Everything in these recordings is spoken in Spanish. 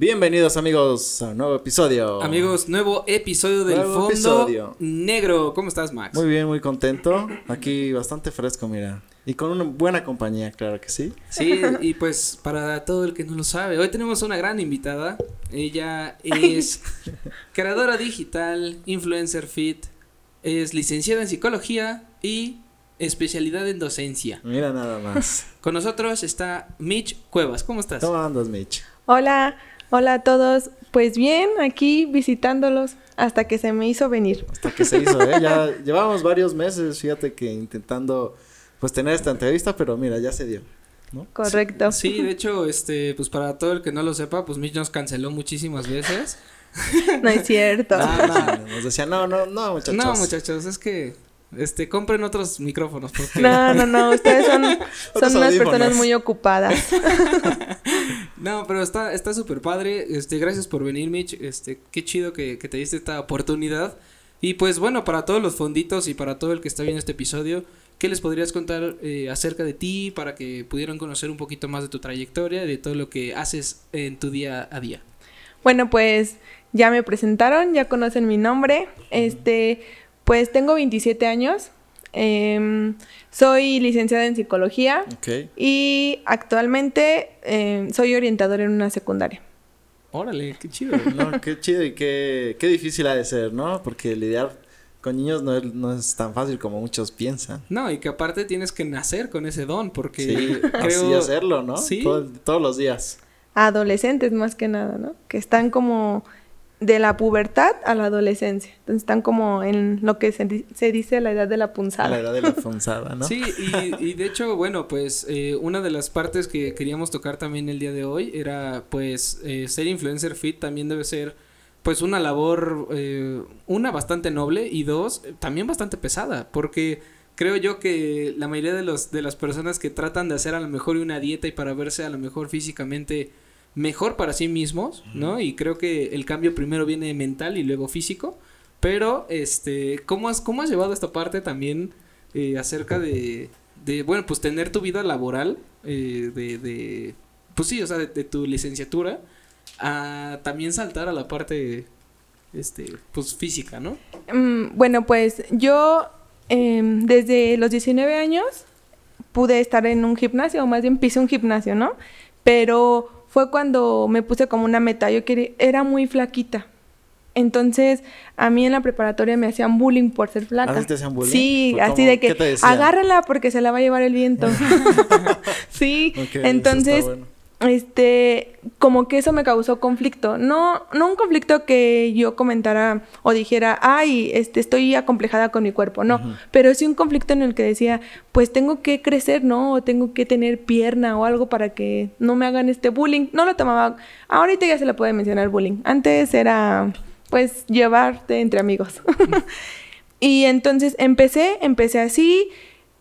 Bienvenidos amigos a un nuevo episodio. Amigos, nuevo episodio del Nuevo Fondo episodio. Negro. ¿Cómo estás, Max? Muy bien, muy contento. Aquí bastante fresco, mira. Y con una buena compañía, claro que sí. Sí, y pues para todo el que no lo sabe, hoy tenemos una gran invitada. Ella es creadora digital, influencer fit, es licenciada en psicología y especialidad en docencia. Mira nada más. Con nosotros está Mitch Cuevas. ¿Cómo estás? ¿Cómo andas, Mitch? Hola, hola a todos. Pues bien, aquí visitándolos hasta que se me hizo venir. Hasta que se hizo, ¿eh? Ya llevamos varios meses, fíjate que intentando pues tener esta entrevista, pero mira, ya se dio. ¿no? Correcto. Sí, de hecho, este, pues para todo el que no lo sepa, pues Mitch nos canceló muchísimas veces. No es cierto. Ah, no. Nos decía, no, no, no, muchachos. No, muchachos, es que este compren otros micrófonos porque No, no, no, ustedes son, son unas audífonos. personas muy ocupadas. No, pero está está súper padre. Este, gracias por venir, Mitch. Este, qué chido que, que te diste esta oportunidad. Y pues bueno, para todos los fonditos y para todo el que está viendo este episodio, ¿qué les podrías contar eh, acerca de ti para que pudieran conocer un poquito más de tu trayectoria y de todo lo que haces en tu día a día? Bueno, pues ya me presentaron, ya conocen mi nombre. Este, pues tengo 27 años. em, soy licenciada en psicología Ok. y actualmente em, soy orientadora en una secundaria. Órale, qué chido. No, qué chido y qué, qué difícil ha de ser, ¿no? Porque lidiar con niños no es, no es tan fácil como muchos piensan. No, y que aparte tienes que nacer con ese don porque Sí, creo así hacerlo, ¿no? Sí. Todo- todos los días. Adolescentes más que nada, ¿no? Que están como de la pubertad a la adolescencia. Entonces están como en lo que se, se dice la edad de la punzada. la edad de la fonzada, ¿no? Sí, y, y de hecho, bueno, pues eh, una de las partes que queríamos tocar también el día de hoy era, pues, eh, ser influencer fit también debe ser, pues, una labor, eh, una, bastante noble y dos, también bastante pesada, porque creo yo que la mayoría de, los, de las personas que tratan de hacer a lo mejor una dieta y para verse a lo mejor físicamente mejor para sí mismos, ¿no? Y creo que el cambio primero viene mental y luego físico, pero, este, ¿cómo has, cómo has llevado esta parte también eh, acerca de, de, bueno, pues tener tu vida laboral, eh, de, de, pues sí, o sea, de, de tu licenciatura, a también saltar a la parte, este, pues física, ¿no? Mm, bueno, pues yo em, desde los 19 años pude estar en un gimnasio, o más bien pisé un gimnasio, ¿no? Pero fue cuando me puse como una meta. Yo quería, era muy flaquita. Entonces, a mí en la preparatoria me hacían bullying por ser flaca. ¿Ah, sí te hacían bullying? Sí, ¿Cómo? así de ¿Qué que agárrala porque se la va a llevar el viento. sí, Ok, eso está entonces bueno. Este, como que eso me causó conflicto. No, no un conflicto que yo comentara o dijera, ay, este, estoy acomplejada con mi cuerpo, no. Pero sí un conflicto en el que decía, pues tengo que crecer, ¿no? O tengo que tener pierna o algo para que no me hagan este bullying. No lo tomaba, ahorita ya se le puede mencionar bullying. Antes era, pues, llevarte entre amigos. y entonces empecé, empecé así.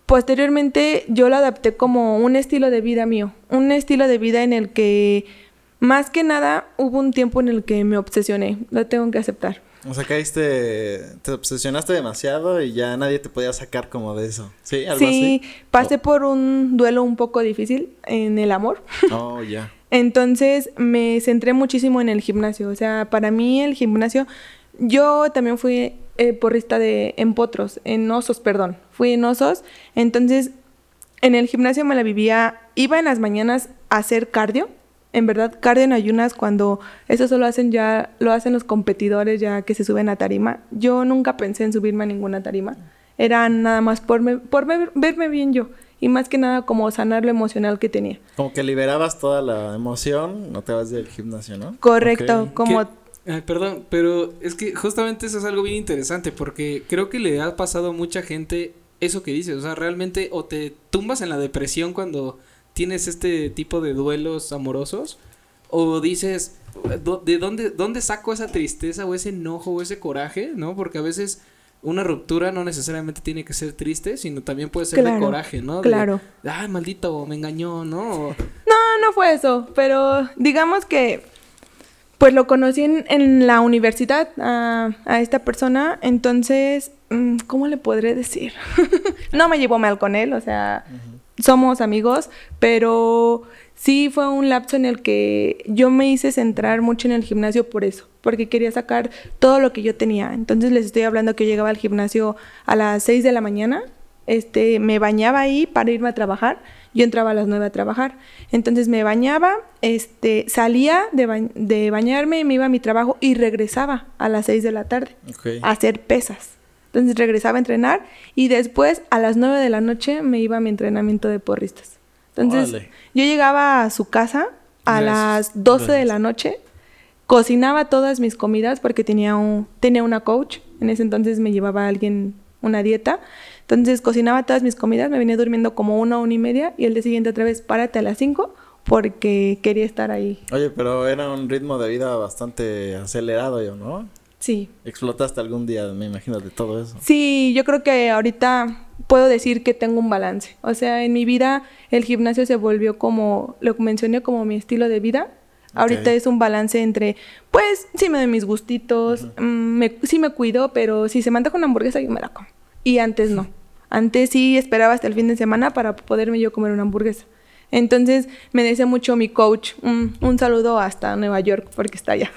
Posteriormente yo lo adapté como un estilo de vida mío, un estilo de vida en el que más que nada hubo un tiempo en el que me obsesioné, lo tengo que aceptar. O sea, caíste, te obsesionaste demasiado y ya nadie te podía sacar como de eso. ¿Sí? ¿Algo Sí, pasé por un duelo un poco difícil en el amor. así? Oh, ya. Entonces me centré muchísimo en el gimnasio. O sea, para mí el gimnasio, yo también fui eh, porrista de, en potros, en osos, perdón. Fui en osos. Entonces, en el gimnasio me la vivía, iba en las mañanas a hacer cardio. En verdad, cardio en ayunas cuando eso solo hacen ya, lo hacen los competidores ya que se suben a tarima. Yo nunca pensé en subirme a ninguna tarima. Era nada más por, me- por ver- verme bien yo. Y más que nada como sanar lo emocional que tenía. Como que liberabas toda la emoción, no te vas del gimnasio, ¿no? Correcto, como ¿Qué? Ay, perdón, pero es que justamente eso es algo bien interesante porque creo que le ha pasado a mucha gente eso que dices, o sea, realmente o te tumbas en la depresión cuando tienes este tipo de duelos amorosos o dices, "Do- ¿de dónde, dónde saco esa tristeza o ese enojo o ese coraje? ¿No? Porque a veces una ruptura no necesariamente tiene que ser triste, sino también puede ser de coraje, ¿no? De, claro. Ay, maldito, me engañó, ¿no? O- No, no fue eso, pero digamos que pues lo conocí en, en la universidad a, a esta persona, entonces, mm, ¿cómo le podré decir? no me llevo mal con él, o sea, somos amigos, pero sí fue un lapso en el que yo me hice centrar mucho en el gimnasio por eso, porque quería sacar todo lo que yo tenía. Entonces les estoy hablando que yo llegaba al gimnasio a las 6 de la mañana, este, me bañaba ahí para irme a trabajar. Yo entraba a las 9 a trabajar. Entonces me bañaba, este, salía de, de bañarme, me iba a mi trabajo y regresaba a las 6 de la tarde a hacer pesas. Entonces regresaba a entrenar y después a las 9 de la noche me iba a mi entrenamiento de porristas. Entonces yo llegaba a su casa a las 12 de la noche, cocinaba todas mis comidas porque tenía, un, tenía una coach, en ese entonces me llevaba a alguien una dieta. Entonces cocinaba todas mis comidas, me venía durmiendo como una, una y media y el día siguiente otra vez párate a las 5 porque quería estar ahí. Oye, pero era un ritmo de vida bastante acelerado yo, ¿no? Sí. ¿Explotaste algún día, me imagino, de todo eso? Sí, yo creo que ahorita puedo decir que tengo un balance. O sea, en mi vida el gimnasio se volvió como, lo mencioné como mi estilo de vida. Ahorita es un balance entre, pues, sí me doy mis gustitos, mm, me, sí me cuido, pero si se me antoja una hamburguesa, yo me la como. Y antes no. Antes sí esperaba hasta el fin de semana para poderme yo comer una hamburguesa. Entonces me decía mucho mi coach, un, saludo hasta Nueva York porque está allá.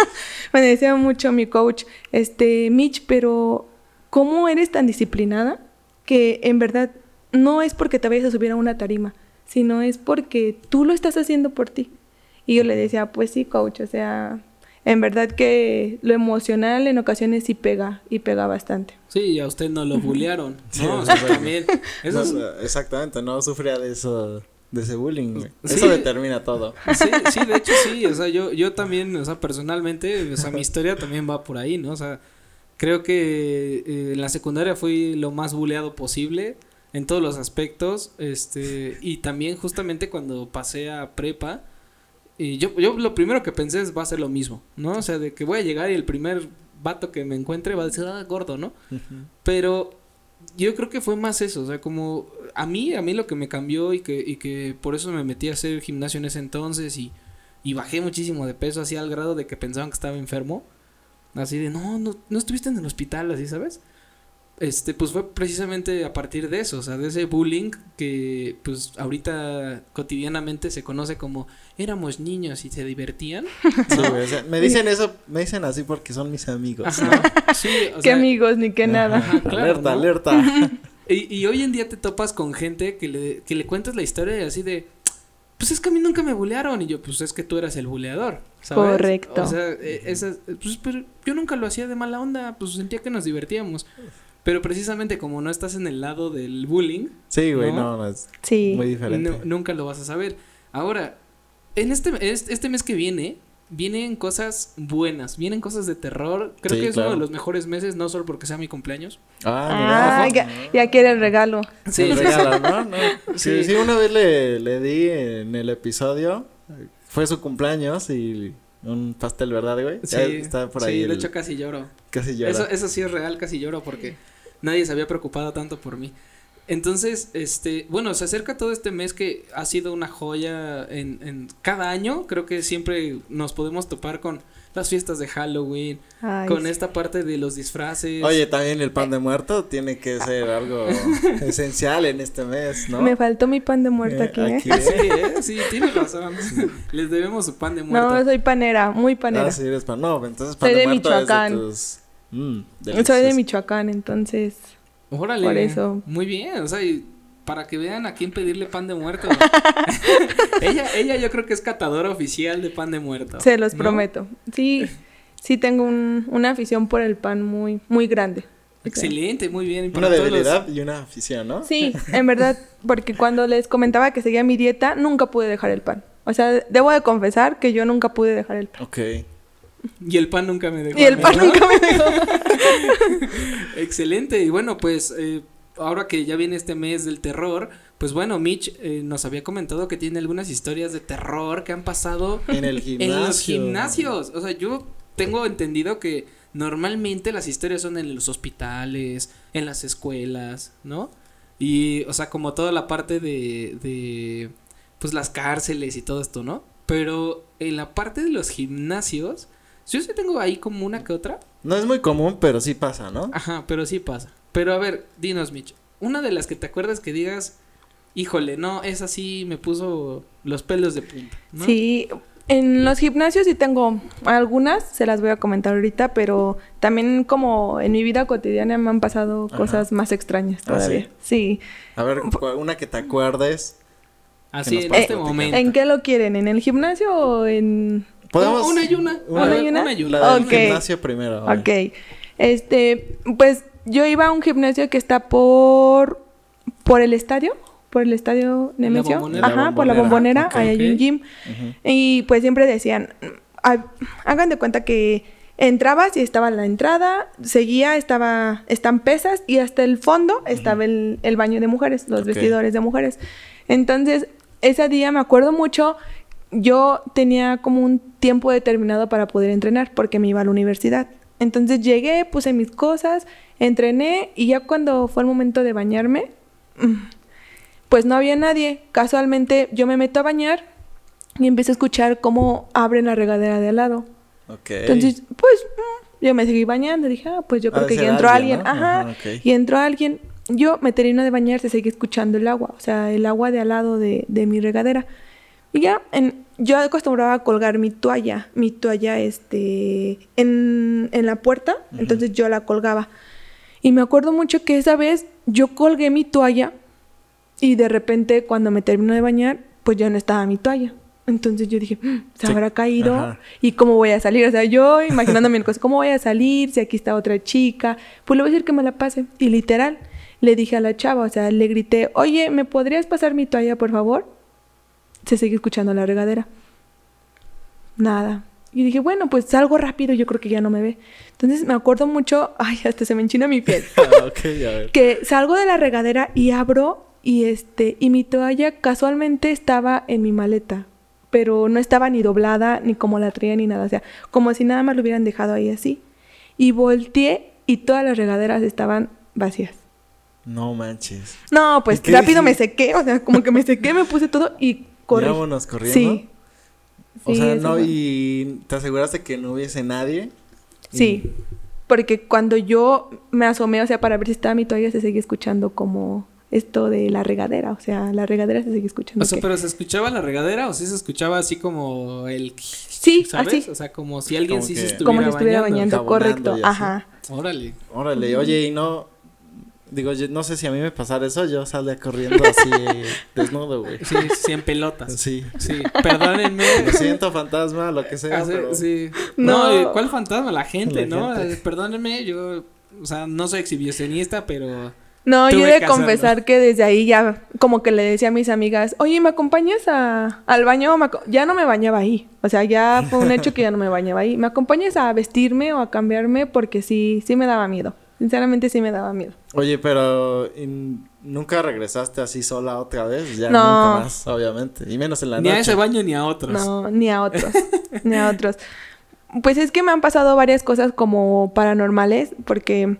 me decía mucho mi coach, este, Mitch, pero ¿cómo eres tan disciplinada que en verdad no es porque te vayas a subir a una tarima, sino es porque tú lo estás haciendo por ti? Y yo le decía, pues sí, coach, o sea, en verdad que lo emocional en ocasiones sí pega y pega bastante. Sí, y a usted no lo bullearon, ¿no? o sea, también, Exactamente, no sufría de eso de ese bullying, Eso determina todo. Sí, sí, de hecho sí, o sea, yo, yo también, o sea, personalmente, o sea, mi historia también va por ahí, ¿no? O sea, creo que eh, en la secundaria fui lo más buleado posible en todos los aspectos, este, y también justamente cuando pasé a prepa, y yo, yo lo primero que pensé es va a ser lo mismo, ¿no? O sea, de que voy a llegar y el primer vato que me encuentre va a decir, ah, gordo, ¿no? Pero yo creo que fue más eso, o sea, como a mí, a mí lo que me cambió y que, y que por eso me metí a hacer gimnasio en ese entonces y, y bajé muchísimo de peso así al grado de que pensaban que estaba enfermo. Así de, no, no, no estuviste en el hospital, así, ¿sabes? Este, pues fue precisamente a partir de eso, o sea, de ese bullying que pues ahorita cotidianamente se conoce como éramos niños y se divertían. Sí, o sea, me dicen eso, me dicen así porque son mis amigos. Sí, o qué amigos ni qué nada. alerta, alerta. Y, y, hoy en día te topas con gente que le, que le cuentas la historia y así de, pues es que a mí nunca me bulearon y yo, pues es que tú eras el buleador, ¿sabes? Correcto. O sea, e, esa, pues pero yo nunca lo hacía de mala onda, pues sentía que nos divertíamos. Pero precisamente como no estás en el lado del bullying. Sí, güey, no, no, es muy diferente. nunca lo vas a saber. Ahora, en este, este mes que viene, vienen cosas buenas, vienen cosas de terror. Creo que es uno de los mejores meses, no solo porque sea mi cumpleaños. Ah, ah ya, quiere el regalo. Sí, el regalo, ¿no? Sí. sí, una vez le, le di en el episodio, fue su cumpleaños y un pastel, ¿verdad, güey? Sí, está por ahí. Sí, de hecho casi lloro. Casi lloro. Eso, eso sí es real, casi lloro porque nadie se había preocupado tanto por mí. Entonces, este, bueno, se acerca todo este mes que ha sido una joya en, en cada año. Creo que siempre nos podemos topar con las fiestas de Halloween, con esta parte de los disfraces. Oye, también el pan de muerto tiene que ser algo esencial en este mes, ¿no? Me faltó mi pan de muerto aquí, ¿eh? Sí, ¿eh? Sí, tienes razón. Les debemos su pan de muerto. No, soy panera, muy panera. Ah, sí, eres pan. No, entonces pan soy de, Michoacán. Mm, soy de Michoacán, entonces. Órale. Por eso. Muy bien, o sea, para que vean a quién pedirle pan de muerto. ella, ella yo creo que es catadora oficial de pan de muerto. Se los prometo. Sí, sí tengo un, una afición por el pan muy, muy grande. Excelente, muy bien. Una debilidad y una afición, ¿no? Sí, en verdad, porque cuando les comentaba que seguía mi dieta, nunca pude dejar el pan. O sea, debo de confesar que yo nunca pude dejar el pan. Ok. Y el pan nunca me dejó. Y el pan nunca me dejó. Excelente. Y bueno, pues eh, ahora que ya viene este mes del terror, pues bueno, Mitch eh, nos había comentado que tiene algunas historias de terror que han pasado en el gimnasio. En los gimnasios. O sea, yo tengo entendido que normalmente las historias son en los hospitales, en las escuelas, ¿no? Y, o sea, como toda la parte de, de, pues las cárceles y todo esto, ¿no? Pero en la parte de los gimnasios, yo sí tengo ahí como una que otra. No es muy común, pero sí pasa, ¿no? Ajá, pero sí pasa. Pero a ver, dinos, Mitch, una de las que te acuerdas que digas, híjole, no, esa sí me puso los pelos de punta. ¿no? Sí, en los gimnasios sí tengo algunas, se las voy a comentar ahorita, pero también como en mi vida cotidiana me han pasado Ajá. cosas más extrañas ¿Ah, todavía. sí? A ver, una que te acuerdes. Así en este platicar. momento. ¿En qué lo quieren? ¿En el gimnasio o en...? Podemos. una y una. Una, ¿Una y una? Una y una. La del Ok. gimnasio primero. Ok. Este, pues yo iba a un gimnasio que está por... ¿Por el estadio? ¿Por el estadio Nemesio? bombonera? Ajá, La por la bombonera, ahí hay un gym. Y pues siempre decían, "Ha- hagan de cuenta que entrabas y estaba la entrada, seguía, estaba, están pesas y hasta el fondo estaba el, el baño de mujeres, los vestidores de mujeres. Entonces, ese día me acuerdo mucho, yo tenía como un tiempo determinado para poder entrenar porque me iba a la universidad. Entonces llegué, puse mis cosas, entrené y ya cuando fue el momento de bañarme, mm, pues no había nadie. Casualmente yo me meto a bañar y empiezo a escuchar cómo abren la regadera de al lado. Entonces, pues mm, yo me seguí bañando. Dije, ah, pues yo creo que ya entró alguien. Ajá. Y entró alguien. Yo me termino de bañar, se sigue escuchando el agua. O sea, el agua de al lado de, de mi regadera. Y ya, en, yo acostumbraba a colgar mi toalla. Mi toalla, este, en, en la puerta. Entonces yo la colgaba. Y me acuerdo mucho que esa vez yo colgué mi toalla y de repente cuando me termino de bañar, pues ya no estaba mi toalla. Entonces yo dije, "Mm, se Sí. habrá caído Ajá. y cómo voy a salir. O sea, yo imaginándome cosas, ¿cómo voy a salir? Si aquí está otra chica, pues le voy a decir que me la pase. Y literal, le dije a la chava, o sea, le grité, oye, ¿me podrías pasar mi toalla, por favor? Se sigue escuchando la regadera. Nada. Y dije, bueno, pues salgo rápido, yo creo que ya no me ve. Entonces me acuerdo mucho, ay, hasta se me enchina mi piel Ah, a ver. que salgo de la regadera y abro y este y mi toalla casualmente estaba en mi maleta, pero no estaba ni doblada ni como la traía ni nada, o sea, como si nada más lo hubieran dejado ahí así. Y volteé y todas las regaderas estaban vacías. No manches. No, pues ¿Y qué rápido me sequé, o sea, como que me sequé, me puse todo y corrí. ¿Y vámonos corriendo? Sí. O Sí, sea, no, fue. y te aseguraste que no hubiese nadie. Sí. Porque cuando yo me asomé, o sea, para ver si estaba mi toalla, se seguía escuchando como esto de la regadera. O sea, la regadera se seguía escuchando. O sea, que- pero ¿se escuchaba la regadera o sí se escuchaba así como el... Sí, ¿sabes? así. O sea, como si alguien Como sí que- se estuviera Como si estuviera bañando, correcto. Ajá. Órale. Órale, oye, y no. Digo, yo no sé si a mí me pasara eso, yo salía corriendo así desnudo, güey. Sí, sí, en pelotas. Sí. Sí, perdónenme. Lo siento, fantasma, lo que sea. Pero- sí. No. No, ¿cuál fantasma? La gente, La ¿no? gente. Eh, Perdónenme, yo, o sea, no soy exhibicionista, pero No, yo Tuve he de confesar que desde ahí ya como que le decía a mis amigas, oye, ¿me acompañas a, al baño? Me aco-?" ya no me bañaba ahí. O sea, ya fue un hecho que ya no me bañaba ahí. ¿Me acompañas a vestirme o a cambiarme? Porque sí, sí me daba miedo. Sinceramente sí me daba miedo. Oye, pero ¿y nunca regresaste así sola otra vez, ya No. nunca más, obviamente, y menos en la ni a noche. ese baño ni a otros. No, ni a otros. ni a otros. Pues es que me han pasado varias cosas como paranormales, porque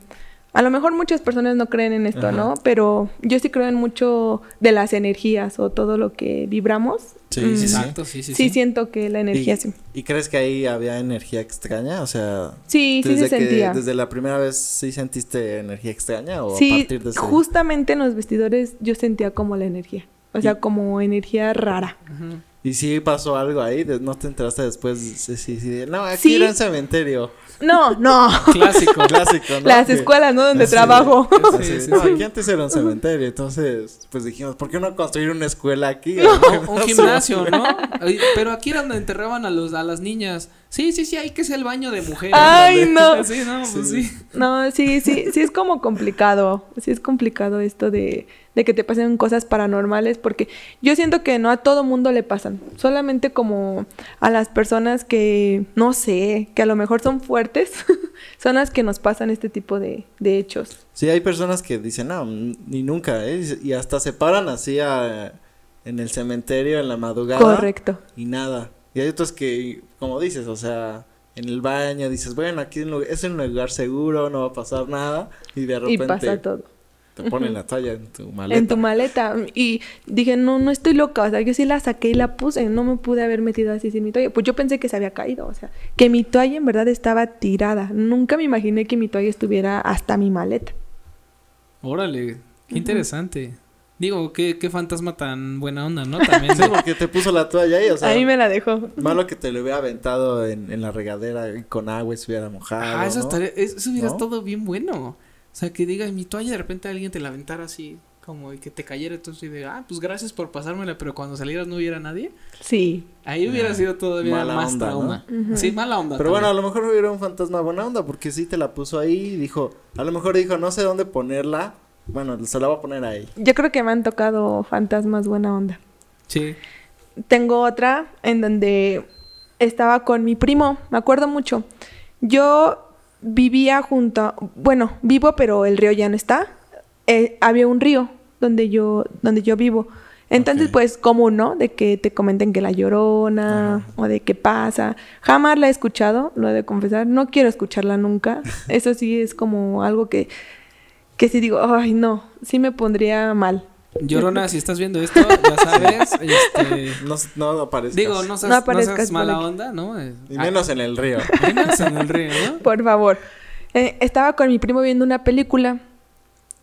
a lo mejor muchas personas no creen en esto, Ajá. ¿no? Pero yo sí creo en mucho de las energías o todo lo que vibramos. Sí, Mm, sí, sí. Exacto, sí, sí, Sí, sí. siento que la energía ¿Y, sí. ¿Y crees que ahí había energía extraña? O sea, Sí, sí se desde que sentía. desde la primera vez sí sentiste energía extraña o a Sí, partir de ese justamente en los vestidores yo sentía como la energía. O sea, Y- como energía rara. Ujú. ¿Y si pasó algo ahí? ¿No te enteraste después? Sí, sí, sí. No, aquí Sí. era un cementerio. No, no. Clásico. Clásico, ¿no? Las escuelas, ¿no? Donde Sí. trabajo. Sí, Sí, sí, no, sí. aquí antes era un cementerio, entonces, pues dijimos, ¿por qué no construir una escuela aquí? O un gimnasio, ¿no? Pero aquí era donde enterraban a los a las niñas. Sí, sí, sí, ahí que es el baño de mujeres. Ay, no. Sí, no, pues sí. No, sí, sí, sí es como complicado. Sí es complicado esto de, de que te pasen cosas paranormales porque yo siento que no a todo mundo le pasan. Solamente como a las personas que, no sé, que a lo mejor son fuertes, son las que nos pasan este tipo de, de hechos. Sí, hay personas que dicen, no, ni nunca, ¿eh? Y hasta se paran así a- en el cementerio en la madrugada. Correcto. Y nada. Y hay otros que, como dices, o sea, en el baño dices, bueno, aquí es un lugar- es un lugar seguro, no va a pasar nada. Y de Y repente pasa todo. te ponen la toalla en tu maleta. En tu maleta. Y dije, no, no estoy loca. O sea, yo sí la saqué y la puse. No me pude haber metido así sin mi toalla. Pues yo pensé que se había caído. O sea, que mi toalla en verdad estaba tirada. Nunca me imaginé que mi toalla estuviera hasta mi maleta. Órale, qué interesante. Digo, qué, qué fantasma tan buena onda, ¿no? También. Sí, porque te puso la toalla ahí, o sea. Ahí me la dejó. Malo que te lo hubiera aventado en, en la regadera y con agua y se hubiera mojado. Ah, eso, ¿no? estaría, eso hubiera ¿No? estado bien bueno. O sea, que diga, mi toalla de repente alguien te la aventara así, como y que te cayera entonces y de, ah, pues gracias por pasármela, pero cuando salieras no hubiera nadie. Sí. Ahí hubiera Ya. sido todavía Mala más onda, trauma. ¿no? Sí, mala onda. Pero bueno, a lo mejor hubiera un fantasma buena onda porque sí te la puso ahí y dijo, a lo mejor dijo, no sé dónde ponerla. Bueno, se la voy a poner ahí. Yo creo que me han tocado fantasmas buena onda. Sí. Tengo otra en donde estaba con mi primo, me acuerdo mucho. Yo vivía junto, a- bueno, vivo pero el río ya no está. Eh, había un río donde yo, donde yo vivo. Entonces, pues, común, ¿no? De que te comenten que la llorona o de qué pasa. Jamás la he escuchado, lo he de confesar. No quiero escucharla nunca. Eso sí es como algo que, que sí digo, ay, no, sí me pondría mal. Llorona, si estás viendo esto, ya sabes, este... No, no aparezcas. Digo, no seas, No no aparezcas seas por mala onda, ¿no? Eh, Y menos en el río. menos en el río, ¿no? Por favor. Eh, estaba con mi primo viendo una película.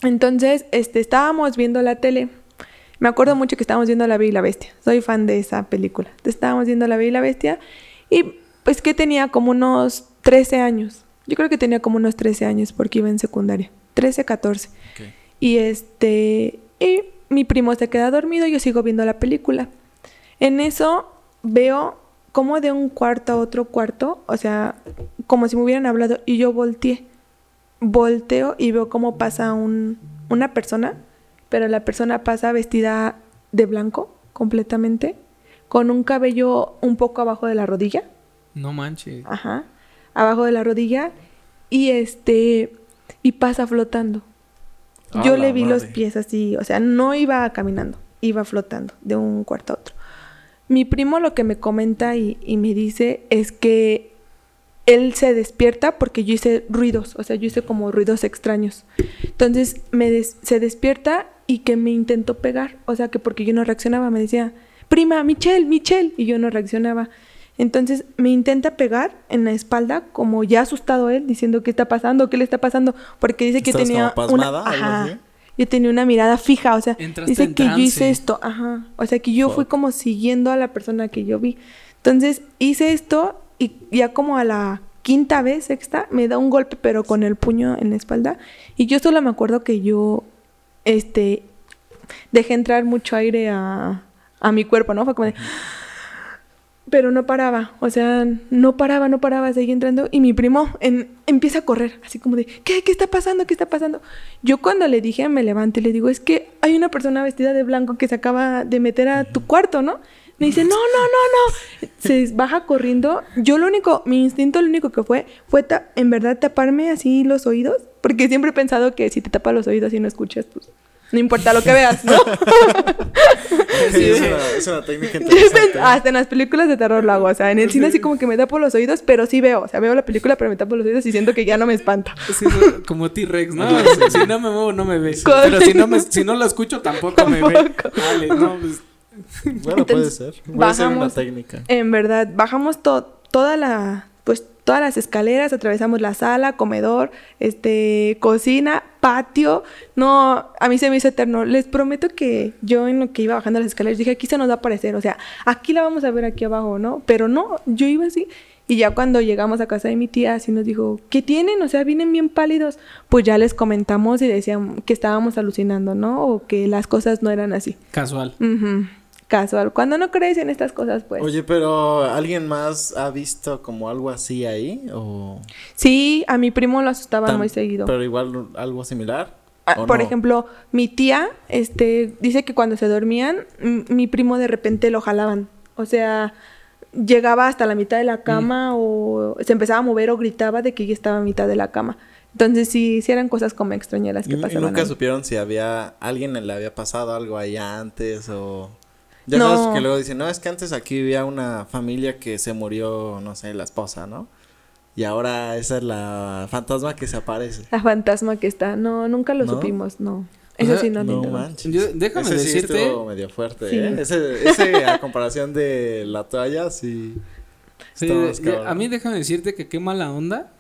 Entonces, este, estábamos viendo la tele. Me acuerdo mucho que estábamos viendo La Bella y la Bestia. Soy fan de esa película. Estábamos viendo La Bella y la Bestia. Y pues que tenía como unos 13 años. Yo creo que tenía como unos 13 años porque iba en secundaria. 13, 14. Ok. Y este. Y mi primo se queda dormido, yo sigo viendo la película. En eso veo como de un cuarto a otro cuarto, o sea, como si me hubieran hablado, y yo volteé. Volteo y veo cómo pasa un, una persona, pero la persona pasa vestida de blanco completamente, con un cabello un poco abajo de la rodilla. No manches. Ajá. Abajo de la rodilla. Y este. Y pasa flotando. Yo le vi los pies así. O sea, no iba caminando. Iba flotando de un cuarto a otro. Mi primo lo que me comenta y, y me dice es que él se despierta porque yo hice ruidos. O sea, yo hice como ruidos extraños. Entonces me des- se despierta y que me intentó pegar. O sea, que porque yo no reaccionaba, me decía, prima, Michelle, Michelle. Y yo no reaccionaba. Entonces me intenta pegar en la espalda, como ya asustado él, diciendo qué está pasando, qué le está pasando, porque dice que ¿Estabas tenía como pasmada, una, ajá, yo tenía una mirada fija, o sea, Entraste dice que yo hice esto, ajá, o sea, que yo fui como siguiendo a la persona que yo vi. Entonces hice esto y ya como a la quinta vez, sexta, me da un golpe, pero con el puño en la espalda. Y yo solo me acuerdo que yo, este, dejé entrar mucho aire a, a mi cuerpo, ¿no? Fue como de... Pero no paraba, o sea, no paraba, no paraba, seguía entrando. Y mi primo en- empieza a correr, así como de, ¿qué? ¿Qué está pasando? ¿Qué está pasando? Yo cuando le dije, me levanté, le digo, es que hay una persona vestida de blanco que se acaba de meter a tu cuarto, ¿no? Me dice, no, no, no, no. Se baja corriendo. Yo lo único, mi instinto lo único que fue, fue en verdad taparme así los oídos. Porque siempre he pensado que si te tapas los oídos y no escuchas, pues no importa lo que veas, ¿no? Sí, es, una, es una técnica interesante. Hasta en las películas de terror lo hago. O sea, en el cine así como que me tapo los oídos, pero sí veo. O sea, veo la película, pero me tapo los oídos y siento que ya no me espanta. Sí, como T-Rex, ¿no? Si, si no me muevo, no me ve. Correcto. Pero si no, me, si no lo escucho, tampoco, me ve. Vale, no, pues... Bueno, puede ser. Puede ser una bajamos. técnica. En verdad, bajamos to- toda la, pues todas las escaleras, atravesamos la sala, comedor, este, cocina, patio. No, a mí se me hizo eterno. Les prometo que yo en lo que iba bajando las escaleras dije, aquí se nos va a aparecer, o sea, aquí la vamos a ver aquí abajo, ¿no? Pero no, yo iba así. Y ya cuando llegamos a casa de mi tía, así nos dijo, ¿qué tienen? O sea, vienen bien pálidos. Pues ya les comentamos y decían que estábamos alucinando, ¿no? O que las cosas no eran así. Casual. Casual. Cuando no crees en estas cosas, pues. Oye, pero ¿alguien más ha visto como algo así ahí? O Sí, a mi primo lo asustaban tan- muy seguido. Pero igual algo similar. Ah, ¿o por no? ejemplo, mi tía, este, dice que cuando se dormían, mi primo de repente lo jalaban. O sea, llegaba hasta la mitad de la cama o se empezaba a mover o gritaba de que ya estaba a mitad de la cama. Entonces sí, sí eran cosas como ¿Y, que y pasaban. nunca ahí. supieron si había alguien le había pasado algo ahí antes o ya No. sabes que luego dicen, "No, es que antes aquí vivía una familia que se murió, no sé, la esposa, ¿no?" Y ahora esa es la fantasma que se aparece. La fantasma que está. No, nunca lo ¿No? supimos, no. O Eso sea, sí no, no no manches. Yo- déjame Ese sí decirte- estuvo medio fuerte, Sí. ¿eh? Ese, ese a comparación de la toalla, sí. Sí, a mí déjame decirte que qué mala onda.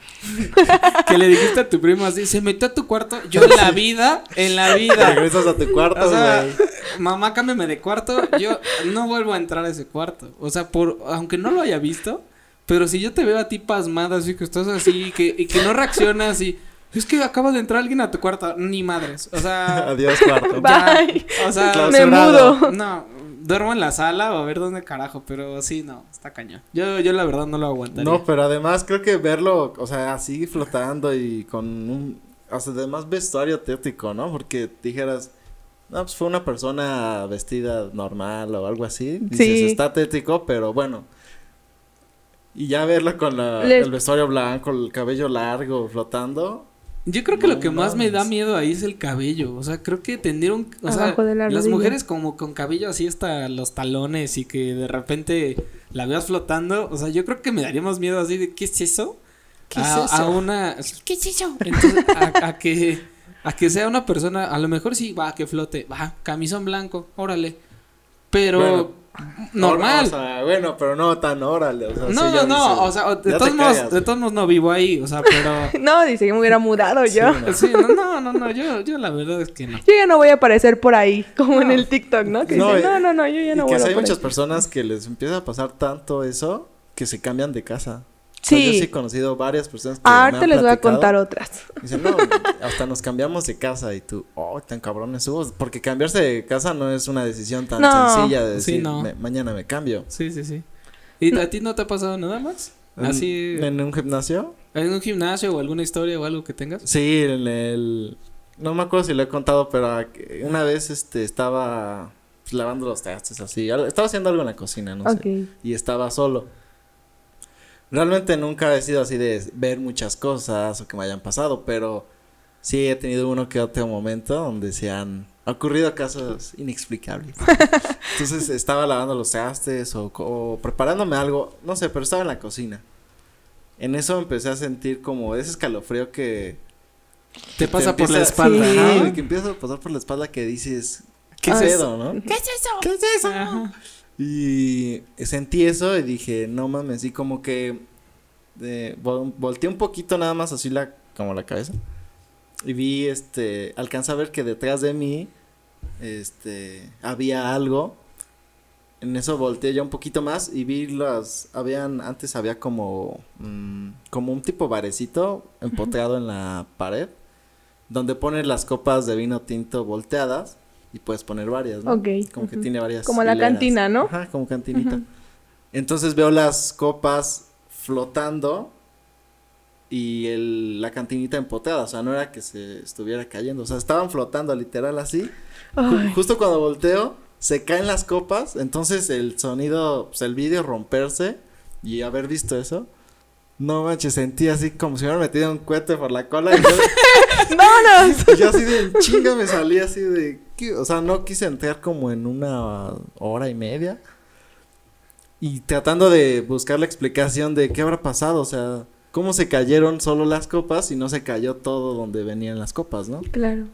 que le dijiste a tu primo así, se metió a tu cuarto. Yo en la vida, en la vida. Regresas a tu cuarto, O sea, güey. mamá, cámbiame de cuarto. Yo no vuelvo a entrar a ese cuarto. O sea, por aunque no lo haya visto, pero si yo te veo a ti pasmada, así que estás así que, y que no reaccionas y es que acaba de entrar alguien a tu cuarto, ni madres. O sea, Adiós, cuarto. ya, Bye. o sea, Me mudo. no, duermo en la sala o a ver dónde carajo, pero sí, no, está cañón. Yo, yo la verdad no lo aguantaría. No, pero además creo que verlo, o sea, así flotando y con un, o sea, además vestuario tétrico, ¿no? Porque dijeras, no, pues fue una persona vestida normal o algo así. Dices, Sí. está tétrico, pero bueno. Y ya verlo con la, Les- el vestuario blanco, el cabello largo, flotando. Yo creo que No lo que más me da miedo ahí es el cabello. O sea, creo que tendieron. O sea, Abajo de la las mujeres como con cabello así hasta los talones y que de repente la veas flotando. O sea, yo creo que me daría más miedo así de ¿qué es eso? ¿Qué es a, eso? a una. ¿Qué es eso? Entonces, a, a que. A que sea una persona, a lo mejor sí, va, que flote, va, camisón blanco, órale. Pero Bueno, normal. O sea, bueno, pero no tan órale. O sea, no, sí no, no, dices, o sea, de todos modos, de todos modos no vivo ahí, o sea, pero No, dice que me hubiera mudado Sí, yo. no. sí, no, no, no, no, yo, yo la verdad es que no. Yo ya no voy a aparecer por ahí, como en No. el TikTok, ¿no? Que No, dicen, eh, no, no, no, yo ya y no voy sí a hay aparecer. muchas personas que les empieza a pasar tanto eso que se cambian de casa. O sea, yo sí Sí. he conocido varias personas que me Ahorita han les voy a contar otras. Dicen, no, hasta nos cambiamos de casa y tú, oh, tan cabrones hubo. Porque cambiarse de casa no es una decisión tan No. sencilla de Sí, decir, no. "Me- mañana me cambio. Sí, sí, sí. ¿Y a ti no te ha pasado nada más? En- Así, ¿En un gimnasio? en un gimnasio o alguna historia o algo que tengas. Sí, en el... No me acuerdo si lo he contado, pero una vez este estaba pues, lavando los trastes así. Estaba haciendo algo en la cocina, no sé. y estaba solo. Realmente nunca he sido así de ver muchas cosas o que me hayan pasado, pero sí he tenido uno que otro momento donde se han ocurrido casos inexplicables. Entonces estaba lavando los trastes o, preparándome algo, no sé, pero estaba en la cocina. En eso empecé a sentir como ese escalofrío que Te pasa por la espalda. Sí. Ajá, Ajá. que empieza a pasar por la espalda que dices, ¿qué Ah, es es- eso, no? ¿Qué es eso? ¿Qué es eso? Ajá. Y sentí eso y dije, no mames, y como que eh, vol- volteé un poquito nada más así la, como la cabeza. Y vi, este, alcanza a ver que detrás de mí, este, había algo. En eso volteé ya un poquito más y vi las, habían, antes había como, mm, como un tipo barecito empotrado en la pared, donde pones las copas de vino tinto volteadas y puedes poner varias, ¿no? Ok, Como que tiene varias. Como la cantina, ¿no? Ajá, como cantinita. Entonces veo las copas flotando y el, la cantinita empotrada, o sea, no era que se estuviera cayendo, o sea, estaban flotando literal así. Ay, Justo cuando volteo, se caen las copas, entonces el sonido, pues el vídeo romperse y haber visto eso. No manches, sentí así como si me hubieran metido un cohete por la cola y yo, ¡Vámonos! y yo así de chinga me salí así de. O sea, no quise entrar como en una hora y media. Y tratando de buscar la explicación de qué habrá pasado, o sea, cómo se cayeron solo las copas y no se cayó todo donde venían las copas, ¿no? Claro.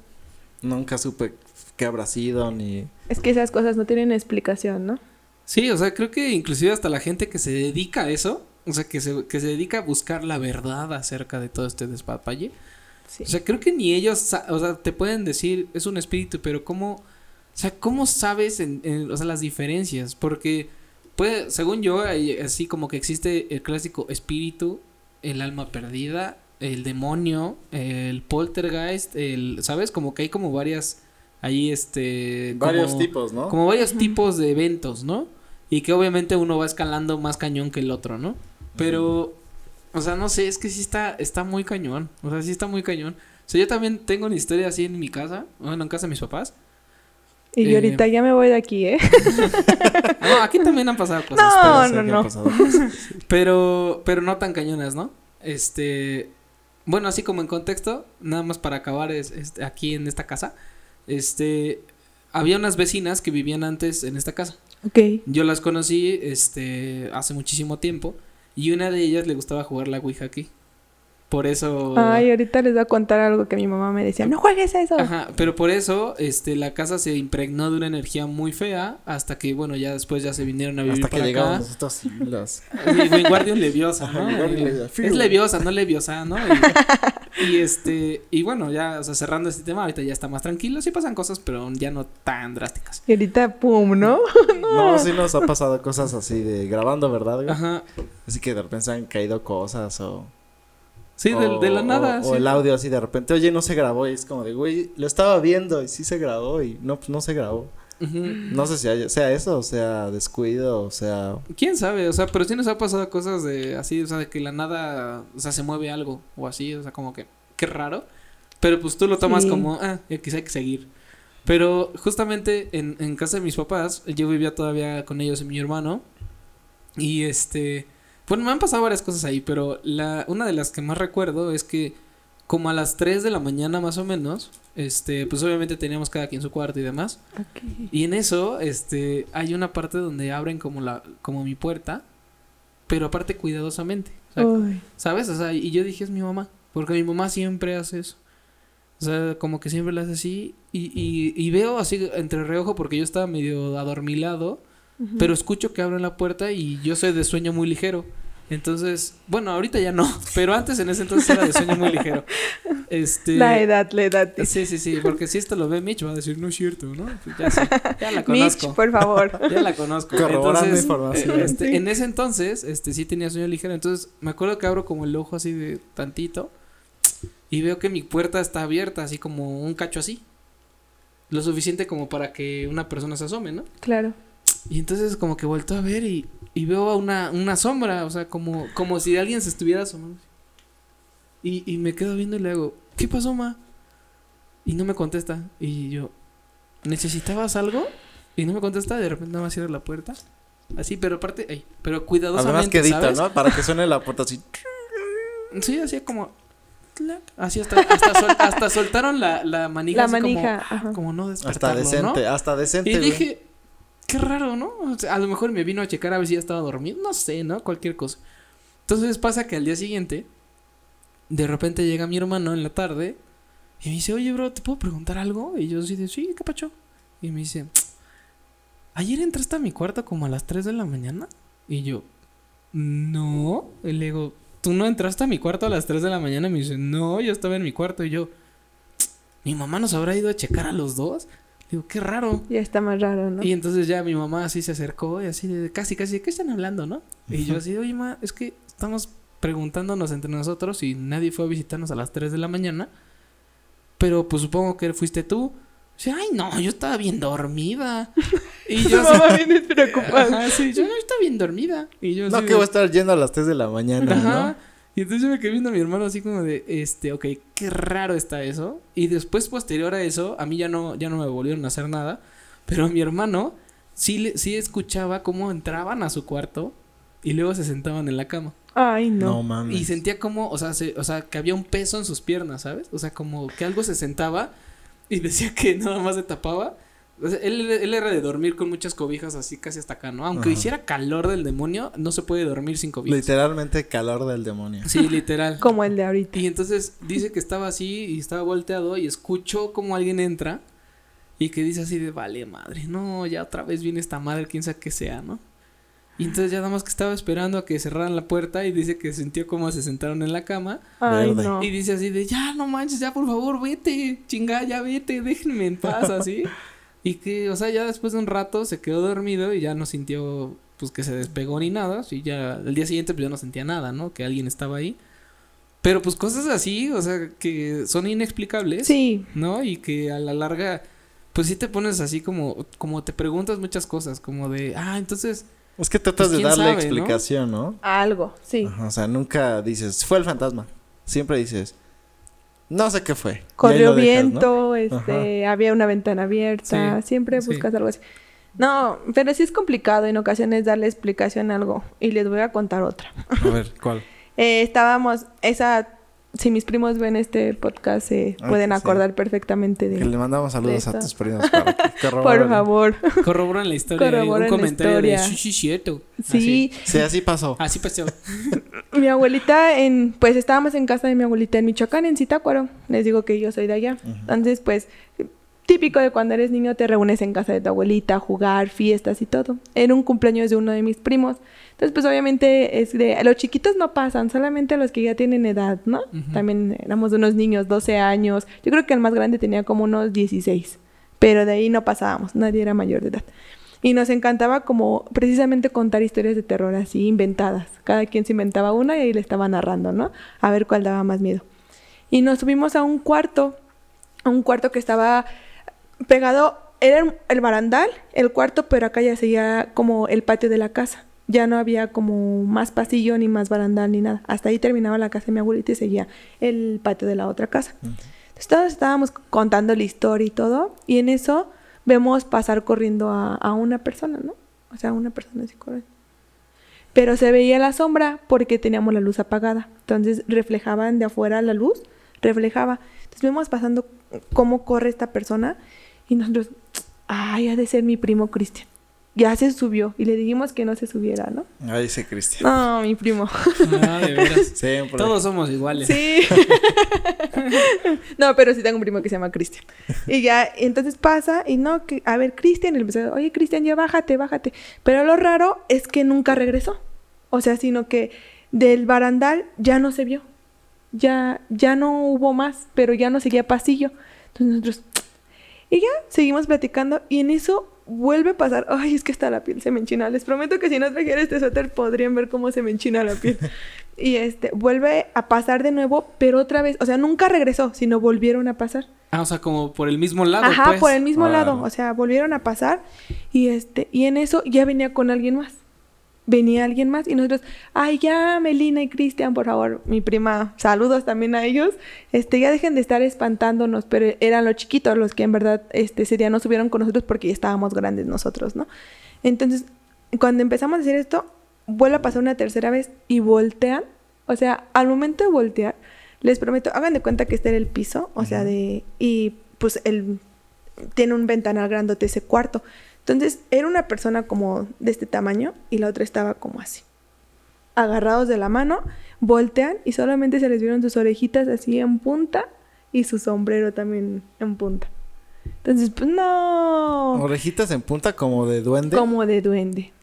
Nunca supe qué habrá sido ni... Es que esas cosas no tienen explicación, ¿no? Sí, o sea, creo que inclusive hasta la gente que se dedica a eso, o sea, que se, que se dedica a buscar la verdad acerca de todo este despapalle, Sí. O sea, creo que ni ellos, o sea, te pueden decir, es un espíritu, pero ¿cómo, o sea, cómo sabes, en, en- o sea, las diferencias? Porque puede, según yo, hay así como que existe el clásico espíritu, el alma perdida, el demonio, el poltergeist, el, ¿sabes? Como que hay como varias, ahí este... Varios como- tipos, ¿no? Como varios tipos de eventos, ¿no? Y que obviamente uno va escalando más cañón que el otro, ¿no? Pero, o sea, no sé, es que sí está, está muy cañón. O sea, sí está muy cañón. O sea, yo también tengo una historia así en mi casa, bueno, en casa de mis papás. Y yo eh, ahorita ya me voy de aquí, ¿eh? No, aquí también han pasado cosas. No, pero- no, qué no. ha pasado. pues. Pero, pero no tan cañonas, ¿no? Este, bueno, así como en contexto, nada más para acabar es, aquí en esta casa, este, había unas vecinas que vivían antes en esta casa. Ok. Yo las conocí, este, hace muchísimo tiempo y una de ellas le gustaba jugar la Ouija aquí. Por eso. Ay, ahorita les voy a contar algo que mi mamá me decía, no juegues a eso. Ajá, pero por eso, este, la casa se impregnó de una energía muy fea hasta que, bueno, ya después ya se vinieron a vivir Hasta que para llegamos acá. nosotros y las... Sí, Leviosa, Ajá, ¿no? Leviosa. es Leviosa, no Leviosa, ¿no? Y, y este, y bueno, ya, o sea, cerrando este tema, ahorita ya está más tranquilo. Sí pasan cosas, pero ya no tan drásticas. Y ahorita, pum, ¿no? No, sí nos ha pasado cosas así de grabando, ¿verdad? güey? Ajá. Así que de repente se han caído cosas o... Sí, de, o- de la nada. O, sí. o el audio así de repente, oye, no se grabó y es como de, güey, lo estaba viendo y sí se grabó y no, pues no se grabó. No sé si haya- sea eso, o sea descuido, o sea... ¿Quién sabe? O sea, pero sí nos ha pasado cosas de así, o sea, de que la nada, o sea, se mueve algo o así, o sea, como que, qué raro. Pero pues tú lo tomas Sí. como, ah, ya quizá hay que seguir. Pero justamente en, en casa de mis papás, yo vivía todavía con ellos y mi hermano. Y este, bueno, me han pasado varias cosas ahí, pero la, una de las que más recuerdo es que como a las 3 de la mañana más o menos, este, pues obviamente teníamos cada quien su cuarto y demás. Y en eso, este, hay una parte donde abren como la, como mi puerta, pero aparte cuidadosamente. O sea. ¿Sabes? O sea, y yo dije es mi mamá, porque mi mamá siempre hace eso. O sea, como que siempre lo hace así. Y, y, y veo así entre reojo porque yo estaba medio adormilado, pero escucho que abren la puerta y yo soy de sueño muy ligero. Entonces, bueno, ahorita ya no, pero antes en ese entonces era de sueño muy ligero. Este La edad, la edad. Sí, sí, sí, porque si esto lo ve Mitch va a decir, no es cierto, ¿no? Pues ya sé, ya la Mitch, conozco. por favor. Ya la conozco. Corroborando Entonces, información. eh, este, Sí. En ese entonces, este, sí tenía sueño ligero. Entonces, me acuerdo que abro como el ojo así de tantito. Y veo que mi puerta está abierta, así como un cacho así. Lo suficiente como para que una persona se asome, ¿no? Claro. Y entonces como que vuelto a ver y, y veo a una, una sombra, o sea, como, como si alguien se estuviera asomando. Y, y me quedo viendo y le hago, ¿qué pasó, ma? Y no me contesta. Y yo, ¿necesitabas algo? Y no me contesta, de repente nada más cierra la puerta. Así, pero aparte, ay, pero cuidadosamente, Además que edita, ¿sabes? ¿no? Para que suene la puerta así. Sí, así como... Así hasta, hasta, sol- hasta soltaron la, la manija. La así como- manija, ah, ajá. Como, no Hasta despertarlo, ¿no? decente, hasta decente. Y dije, qué raro, ¿no? A lo mejor me vino a checar a ver si ya estaba dormido. No sé, ¿no? Cualquier cosa. Entonces pasa que al día siguiente, de repente llega mi hermano en la tarde y me dice, oye, bro, ¿te puedo preguntar algo? Y yo así de, sí, ¿qué pacho? Y me dice, ¿ayer entraste a mi cuarto como a las 3 de la mañana? Y yo, no. Y le digo, ¿tú no entraste a mi cuarto a las 3 de la mañana? Y me dice, no, yo estaba en mi cuarto. Y yo, ¿mi mamá nos habrá ido a checar a los dos? Digo, qué raro. Ya está más raro, ¿no? Y entonces ya mi mamá así se acercó y así de casi, casi, ¿de qué están hablando, no? Y yo así, oye, ma, es que estamos preguntándonos entre nosotros y nadie fue a visitarnos a las 3 de la mañana. Pero pues supongo que fuiste tú. Dice, ay, no, yo estaba bien dormida. Y yo así, mamá viene preocupada. Ajá, sí, yo no estaba bien dormida. Y yo No, así que voy a estar yendo a las 3 de la mañana, Ajá. ¿no? Y entonces yo me quedé viendo a mi hermano así como de, este, ok, qué raro está eso. Y después, posterior a eso, a mí ya no, ya no me volvieron a hacer nada. Pero a mi hermano sí, le, sí escuchaba cómo entraban a su cuarto y luego se sentaban en la cama. Ay, No, no. mames. Y sentía como, o sea, se- o sea, que había un peso en sus piernas, ¿sabes? O sea, como que algo se sentaba y decía que nada más se tapaba. O sea, él, él era de dormir con muchas cobijas así casi hasta acá, ¿no? Aunque Ajá. hiciera calor del demonio, no se puede dormir sin cobijas. Literalmente calor del demonio. Sí, literal. Como el de ahorita. Y entonces dice que estaba así y estaba volteado y escuchó como alguien entra y que dice así de, vale madre, no, ya otra vez viene esta madre, quién sabe qué sea, ¿no? Y entonces ya nada más que estaba esperando a que cerraran la puerta y dice que sintió como se sentaron en la cama Ay, no. y dice así de, ya no manches, ya por favor, vete, chinga, ya vete, déjenme en paz, así. Y que, o sea, ya después de un rato se quedó dormido y ya no sintió, pues, que se despegó ni nada. Y ya, el día siguiente, pues, ya no sentía nada, ¿no? Que alguien estaba ahí. Pero, pues, cosas así, o sea, que son inexplicables. Sí, ¿No? Y que a la larga, pues, sí te pones así como, como te preguntas muchas cosas, como de, ah, entonces, Es que tratas Pues, de darle sabe, ¿no? explicación, ¿no? algo, sí. Ajá, o sea, nunca dices, fue el fantasma. Siempre dices, no sé qué fue. Corrió viento, este, había una ventana abierta, Sí, siempre sí. buscas algo así. No, pero sí es complicado en ocasiones darle explicación a algo. Y les voy a contar otra. A ver, ¿cuál? Eh, estábamos, esa si mis primos ven este podcast se Ah, pueden sí. acordar perfectamente de Que le mandamos saludos de a tus primos para que Por favor. Corroboran la historia. Corroboran un la comentario de historia. sí, sí, cierto. Sí, Sí, así pasó. Así, así pasó. mi abuelita en pues estábamos en casa de mi abuelita en Michoacán en Zitácuaro. Les digo que yo soy de allá. Entonces, pues típico de cuando eres niño te reúnes en casa de tu abuelita a jugar, fiestas y todo. Era un cumpleaños de uno de mis primos. Entonces, pues obviamente es de los chiquitos no pasan, solamente los que ya tienen edad, ¿no? También éramos unos niños, 12 años. Yo creo que el más grande tenía como unos 16. Pero de ahí no pasábamos, nadie era mayor de edad. Y nos encantaba como precisamente contar historias de terror así inventadas. Cada quien se inventaba una y ahí le estaba narrando, ¿no? A ver cuál daba más miedo. Y nos subimos a un cuarto, a un cuarto que estaba pegado, era el- barandal, el cuarto, pero acá ya seguía como el patio de la casa. Ya no había como más pasillo, ni más barandal, ni nada. Hasta ahí terminaba la casa de mi abuelita y seguía el patio de la otra casa. Entonces todos estábamos contando la historia y todo, y en eso vemos pasar corriendo a, a una persona, ¿no? O sea, una persona así corriendo. Pero se veía la sombra porque teníamos la luz apagada. Entonces reflejaban de afuera la luz, reflejaba. Entonces vemos pasando cómo corre esta persona y nosotros, ay, ha de ser mi primo Cristian. Ya se subió y le dijimos que no se subiera, ¿no? Ahí dice Cristian. No, mi primo. Ah, de veras. Siempre. Todos somos iguales. Sí. no, pero sí tengo un primo que se llama Cristian. Y ya, entonces pasa y no, que, a ver, Cristian, y le empezó, oye, Cristian, ya bájate, bájate. Pero lo raro es que nunca regresó. O sea, sino que del barandal ya no se vio. Ya, ya no hubo más, pero ya no seguía pasillo. Entonces nosotros, y ya, seguimos platicando y en eso vuelve a pasar. Ay, es que está la piel, se me enchina. Les prometo que si no trajera este suéter podrían ver cómo se me enchina la piel. Y este, vuelve a pasar de nuevo, pero otra vez, o sea, nunca regresó, sino volvieron a pasar. Ah, o sea, como por el mismo lado, Ajá, pues. por el mismo lado, o sea, volvieron a pasar y este, y en eso ya venía con alguien más. Venía alguien más y nosotros, ay, ya, Melina y Cristian, por favor, mi prima, saludos también a ellos. Este, ya dejen de estar espantándonos, pero eran los chiquitos los que en verdad este ese día no subieron con nosotros porque ya estábamos grandes nosotros, ¿no? Entonces, cuando empezamos a hacer esto, vuelve a pasar una tercera vez y voltean. O sea, al momento de voltear, les prometo, hagan de cuenta que este era el piso, o sea, de. Y pues el. Tiene un ventanal grandote ese cuarto. Entonces, era una persona como de este tamaño y la otra estaba como así. Agarrados de la mano, voltean y solamente se les vieron sus orejitas así en punta y su sombrero también en punta. Entonces, pues no. Orejitas en punta como de duende. Como de duende.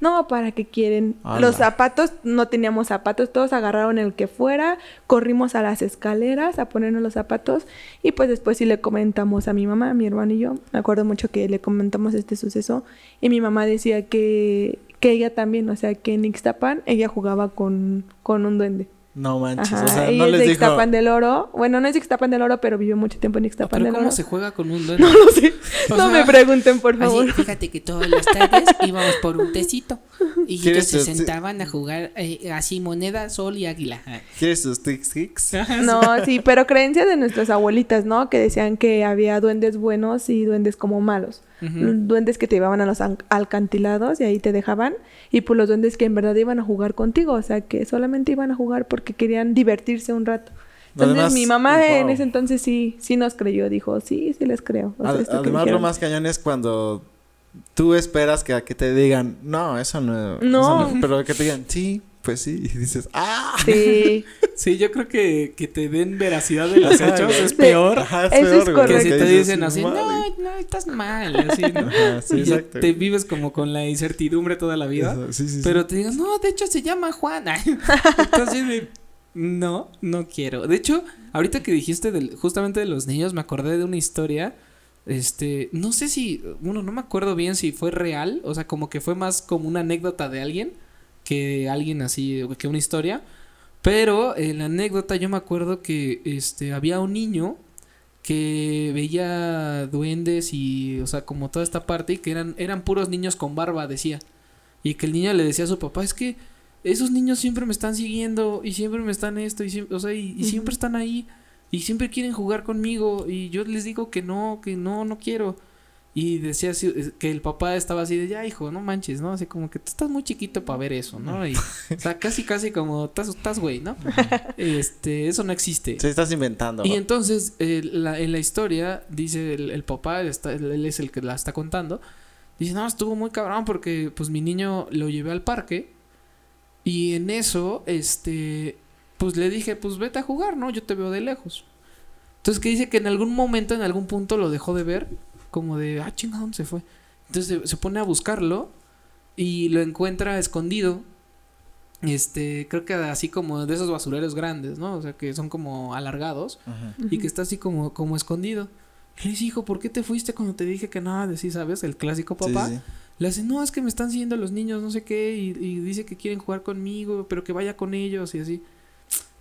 No, ¿para qué quieren? Los zapatos, no teníamos zapatos, todos agarraron el que fuera, corrimos a las escaleras a ponernos los zapatos y pues después sí le comentamos a mi mamá, a mi hermano y yo. Me acuerdo mucho que le comentamos este suceso y mi mamá decía que, que ella también, o sea, que en Ixtapan ella jugaba con, con un duende. No manches. Ajá, o sea, no es les de dijo. Ixtapan del Oro. Bueno, no es de Ixtapan del Oro, pero vivió mucho tiempo en Ixtapan Pero del ¿cómo Oro. se juega con un duende? No lo sé. O no sea, me pregunten, por favor. Así, fíjate que todas las tardes íbamos por un tecito y ¿Quieres ellos se sentaban a jugar eh, así moneda, sol y águila. ¿Quieres tus tic tics? No, sí, pero creencias de nuestras abuelitas, ¿no? Que decían que había duendes buenos y duendes como malos. Duendes que te llevaban a los an- alcantilados y ahí te dejaban. Y pues los duendes que en verdad iban a jugar contigo. O sea, que solamente iban a jugar porque querían divertirse un rato. Entonces Además, mi mamá en ese entonces sí, sí nos creyó. Dijo, sí, sí les creo. O sea, Ad- además, lo más cañón es cuando tú esperas que, te digan, no, eso no. No. eso Pero que te digan, sí, pues sí. Y dices, ¡ah! Sí. Sí, yo creo que, que te den veracidad de los hechos es peor. Ajá, Eso es peor, correcto. Que si te dicen así, no, no, estás mal, así, ¿no? Ajá, sí, Y ya exacto. te vives como con la incertidumbre toda la vida. Eso, sí, sí, sí. Pero te digo, no, de hecho se llama Juan. Entonces, no, no quiero. De hecho, ahorita que dijiste del, justamente de los niños, me acordé de una historia. Este, no sé si, bueno, no me acuerdo bien si fue real, o sea, como que fue más como una anécdota de alguien que alguien así, que una historia. Pero en la anécdota yo me acuerdo que este había un niño que veía duendes y, o sea, como toda esta parte y que eran eran puros niños con barba, decía. Y que el niño le decía a su papá, es que esos niños siempre me están siguiendo y siempre me están esto y siempre, o sea, y, y siempre están ahí y siempre quieren jugar conmigo y yo les digo que no, que no, no quiero. Y decía así, que el papá estaba así de, ya hijo, no manches, ¿no? Así como que tú estás muy chiquito para ver eso, ¿no? Y, o sea, casi, casi como, estás, güey, ¿no? Este, eso no existe. Sí, estás inventando. Y entonces, eh, la- en la historia, dice el, el papá, está- él es el que la está contando, dice, no, estuvo muy cabrón porque, pues, mi niño lo llevé al parque y en eso, este, pues, le dije, pues, vete a jugar, ¿no? Yo te veo de lejos. Entonces, que dice que en algún momento, en algún punto lo dejó de ver, como de, ah, chinga, ¿dónde se fue? Entonces, se, se pone a buscarlo y lo encuentra escondido. Este, creo que así como de esos basureros grandes, ¿no? O sea, que son como alargados Ajá. y que está así como, como escondido. Le dice, hijo, ¿por qué te fuiste cuando te dije que nada de sí, sabes? El clásico papá. sí, sí. Le hace, no, es que me están siguiendo los niños, no sé qué, y, y dice que quieren jugar conmigo, pero que vaya con ellos y así.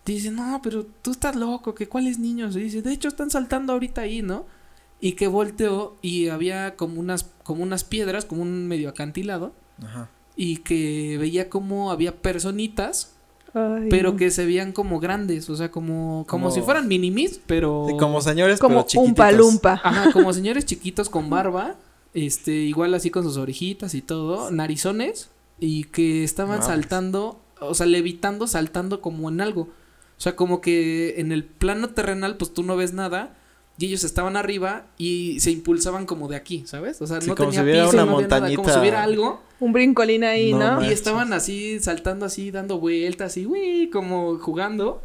Dice, no, pero tú estás loco, que cuáles niños. Y dice, de hecho están saltando ahorita ahí, ¿no? Y que volteó y había como unas, como unas piedras, como un medio acantilado, Ajá. y que veía como había personitas Ay, pero no. que se veían como grandes, o sea, como, como, Como- si fueran minimis, pero... Sí, como señores, Como pero chiquititos. un palumpa. Ajá, como señores chiquitos con barba, este, igual así con sus orejitas y todo, narizones, y que estaban saltando, o sea, levitando, saltando como en algo. O sea, como que en el plano terrenal, pues tú no ves nada, y ellos estaban arriba y se impulsaban como de aquí, ¿sabes? O sea, Sí, no como tenía si hubiera piso, una no había nada, como si montañita. hubiera algo. Un brincolín ahí, No ¿no? Y estaban así, saltando así, dando vueltas y, uy, como jugando.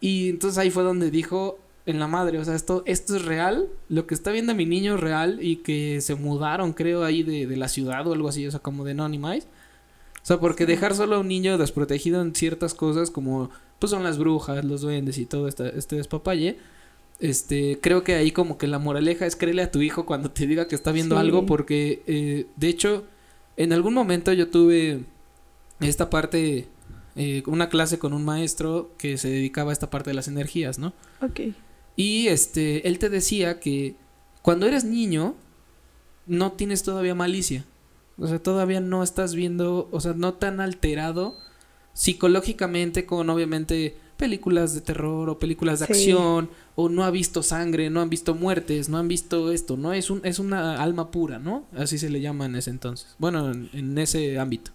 Y entonces ahí fue donde dijo en la madre, o sea, esto, esto es real, lo que está viendo mi niño es real y que se mudaron, creo, ahí de, de la ciudad o algo así, o sea, como de no. O sea, porque dejar solo a un niño desprotegido en ciertas cosas como, pues son las brujas, los duendes y todo esta, este despapalle. Este, creo que ahí como que la moraleja es créele a tu hijo cuando te diga que está viendo Sí. algo porque, eh, de hecho, en algún momento yo tuve esta parte, eh, una clase con un maestro que se dedicaba a esta parte de las energías, ¿no? Ok. Y este, él te decía que cuando eres niño, no tienes todavía malicia. O sea, todavía no estás viendo, o sea, no tan alterado psicológicamente con obviamente películas de terror o películas de Sí. acción o no ha visto sangre, no han visto muertes, no han visto esto, ¿no? Es un es una alma pura, ¿no? Así se le llama en ese entonces. Bueno, en, en ese ámbito.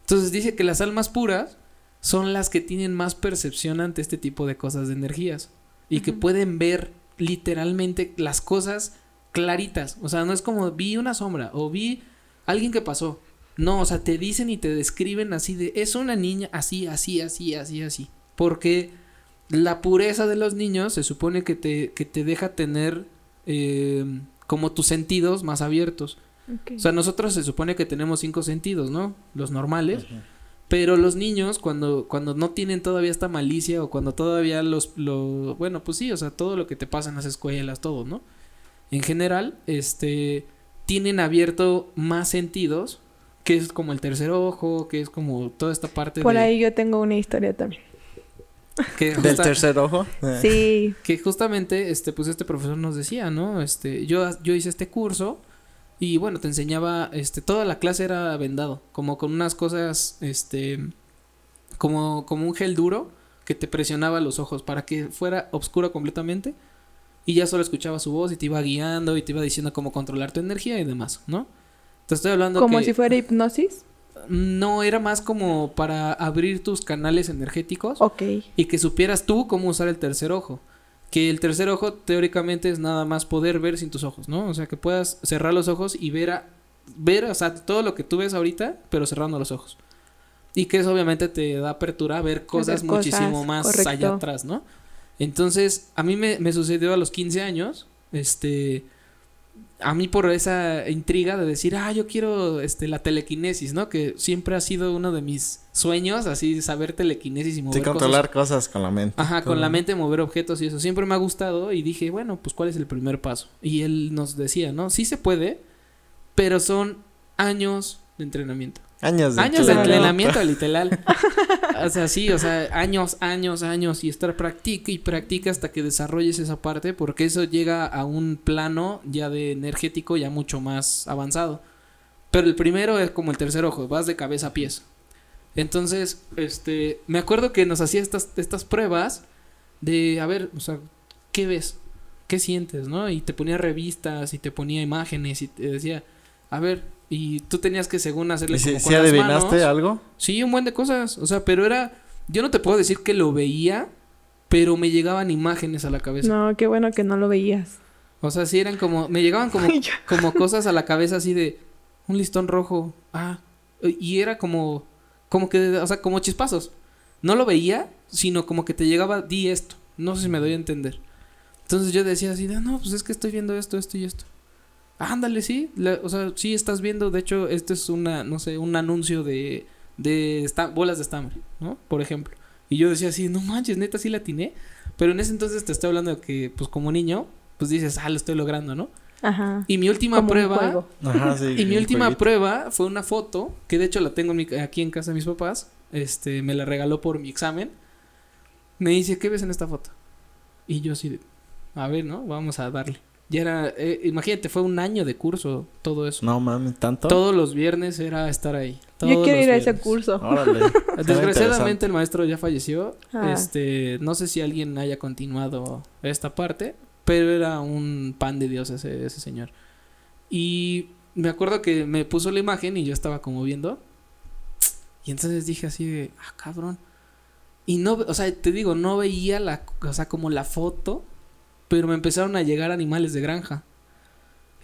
Entonces dice que las almas puras son las que tienen más percepción ante este tipo de cosas de energías y que pueden ver literalmente las cosas claritas. O sea, no es como vi una sombra o vi alguien que pasó. No, o sea, te dicen y te describen así de es una niña así, así, así, así, así. Porque la pureza de los niños se supone que te, que te deja tener eh, como tus sentidos más abiertos. O sea, nosotros se supone que tenemos cinco sentidos, ¿no? Los normales. Pero los niños, cuando, cuando no tienen todavía esta malicia o cuando todavía los, lo, bueno, pues sí, o sea, todo lo que te pasa en las escuelas, todo, ¿no? En general, este, tienen abierto más sentidos, que es como el tercer ojo, que es como toda esta parte Por de... ahí yo tengo una historia también. Que, Del tercer ojo. Sí. que justamente, este, pues este profesor nos decía, ¿no? Este, yo, yo hice este curso y bueno, te enseñaba, este, toda la clase era vendado, como con unas cosas, este, como, como un gel duro que te presionaba los ojos para que fuera oscuro completamente y ya solo escuchaba su voz y te iba guiando y te iba diciendo cómo controlar tu energía y demás, ¿no? Te estoy hablando Como que si fuera hipnosis. No era más como para abrir tus canales energéticos Ok. y que supieras tú cómo usar el tercer ojo. Que el tercer ojo teóricamente es nada más poder ver sin tus ojos, ¿no? O sea, que puedas cerrar los ojos y ver, a, ver, o sea, todo lo que tú ves ahorita, pero cerrando los ojos. Y que eso obviamente te da apertura a ver cosas cosas, muchísimo más correcto. allá atrás, ¿no? Entonces, a mí me, me sucedió a los 15 años, este, a mí por esa intriga de decir, ah, yo quiero este, la telequinesis, ¿no? Que siempre ha sido uno de mis sueños, así saber telequinesis y mover Sí, cosas controlar cosas con la mente. Ajá, con la mente mover objetos y eso. Siempre me ha gustado y dije, bueno, pues ¿cuál es el primer paso? Y él nos decía, ¿no? Sí se puede, pero son años de entrenamiento. Años de Años de entrenamiento, literal. o sea, sí, o sea, años, años, años y estar practica y practica hasta que desarrolles esa parte porque eso llega a un plano ya de energético ya mucho más avanzado. Pero el primero es como el tercer ojo, vas de cabeza a pies. Entonces, este, me acuerdo que nos hacía estas, estas pruebas de, a ver, o sea, ¿qué ves? ¿qué sientes, no? Y te ponía revistas y te ponía imágenes y te decía, a ver, y tú tenías que según hacerle ¿Y como si, con si las adivinaste manos. algo? Sí, un buen de cosas, o sea, pero era, yo no te puedo decir que lo veía, pero me llegaban imágenes a la cabeza. No, qué bueno que no lo veías. O sea, sí eran como, me llegaban como, como cosas a la cabeza así de un listón rojo. Ah, y era como, como que, o sea, como chispazos. No lo veía, sino como que te llegaba, di esto. No sé si me doy a entender. Entonces yo decía así, de, no, pues es que estoy viendo esto, esto y esto. Ándale, sí. la- o sea, sí estás viendo. De hecho, esto es una, no sé, un anuncio de, de esta- bolas de estambre, ¿no? Por ejemplo. Y yo decía así, no manches, neta, sí la atiné. Pero en ese entonces te estoy hablando de que, pues como niño, pues dices, ah, lo estoy logrando, ¿no? Ajá. Y mi última Como prueba. juego. Ajá, sí. Y mi última jueguito. prueba fue una foto, que de hecho la tengo en mi- aquí en casa de mis papás. Este, me la regaló por mi examen. Me dice, ¿qué ves en esta foto? Y yo así a ver, ¿no? Vamos a darle. Ya era, eh, imagínate, fue un año de curso, todo eso. No mames, tanto. Todos los viernes era estar ahí. Yo todos quiero los ir a ese viernes. curso. Órale. Suena Desgraciadamente el maestro ya falleció. Ah. Este, no sé si alguien haya continuado esta parte, pero era un pan de Dios ese, ese señor. Y me acuerdo que me puso la imagen y yo estaba como viendo. Y entonces dije así de, ah, cabrón. Y no, o sea, te digo, no veía la, o sea, como la foto, pero me empezaron a llegar animales de granja.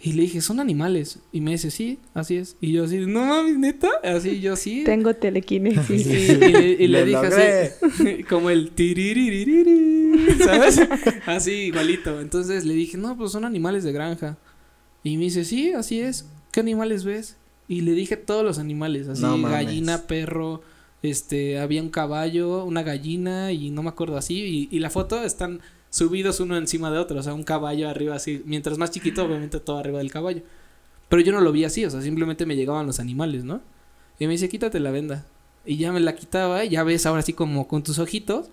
Y le dije, son animales. Y me dice, sí, así es. Y yo así, no mames, neta. Así yo sí. Tengo telequinesis. y- y le, y le Lo dije logré. así, como el tiririririri, ¿sabes? Así igualito. Entonces le dije, no, pues son animales de granja. Y me dice, sí, así es. ¿Qué animales ves? Y le dije todos los animales, así, No gallina, perro, este, había un caballo, una gallina y no me acuerdo así. Y, y la foto están subidos uno encima de otro, o sea, un caballo arriba así. Mientras más chiquito, obviamente todo arriba del caballo. Pero yo no lo vi así, o sea, simplemente me llegaban los animales, ¿no? Y me dice, quítate la venda. Y ya me la quitaba, y ya ves ahora así como con tus ojitos.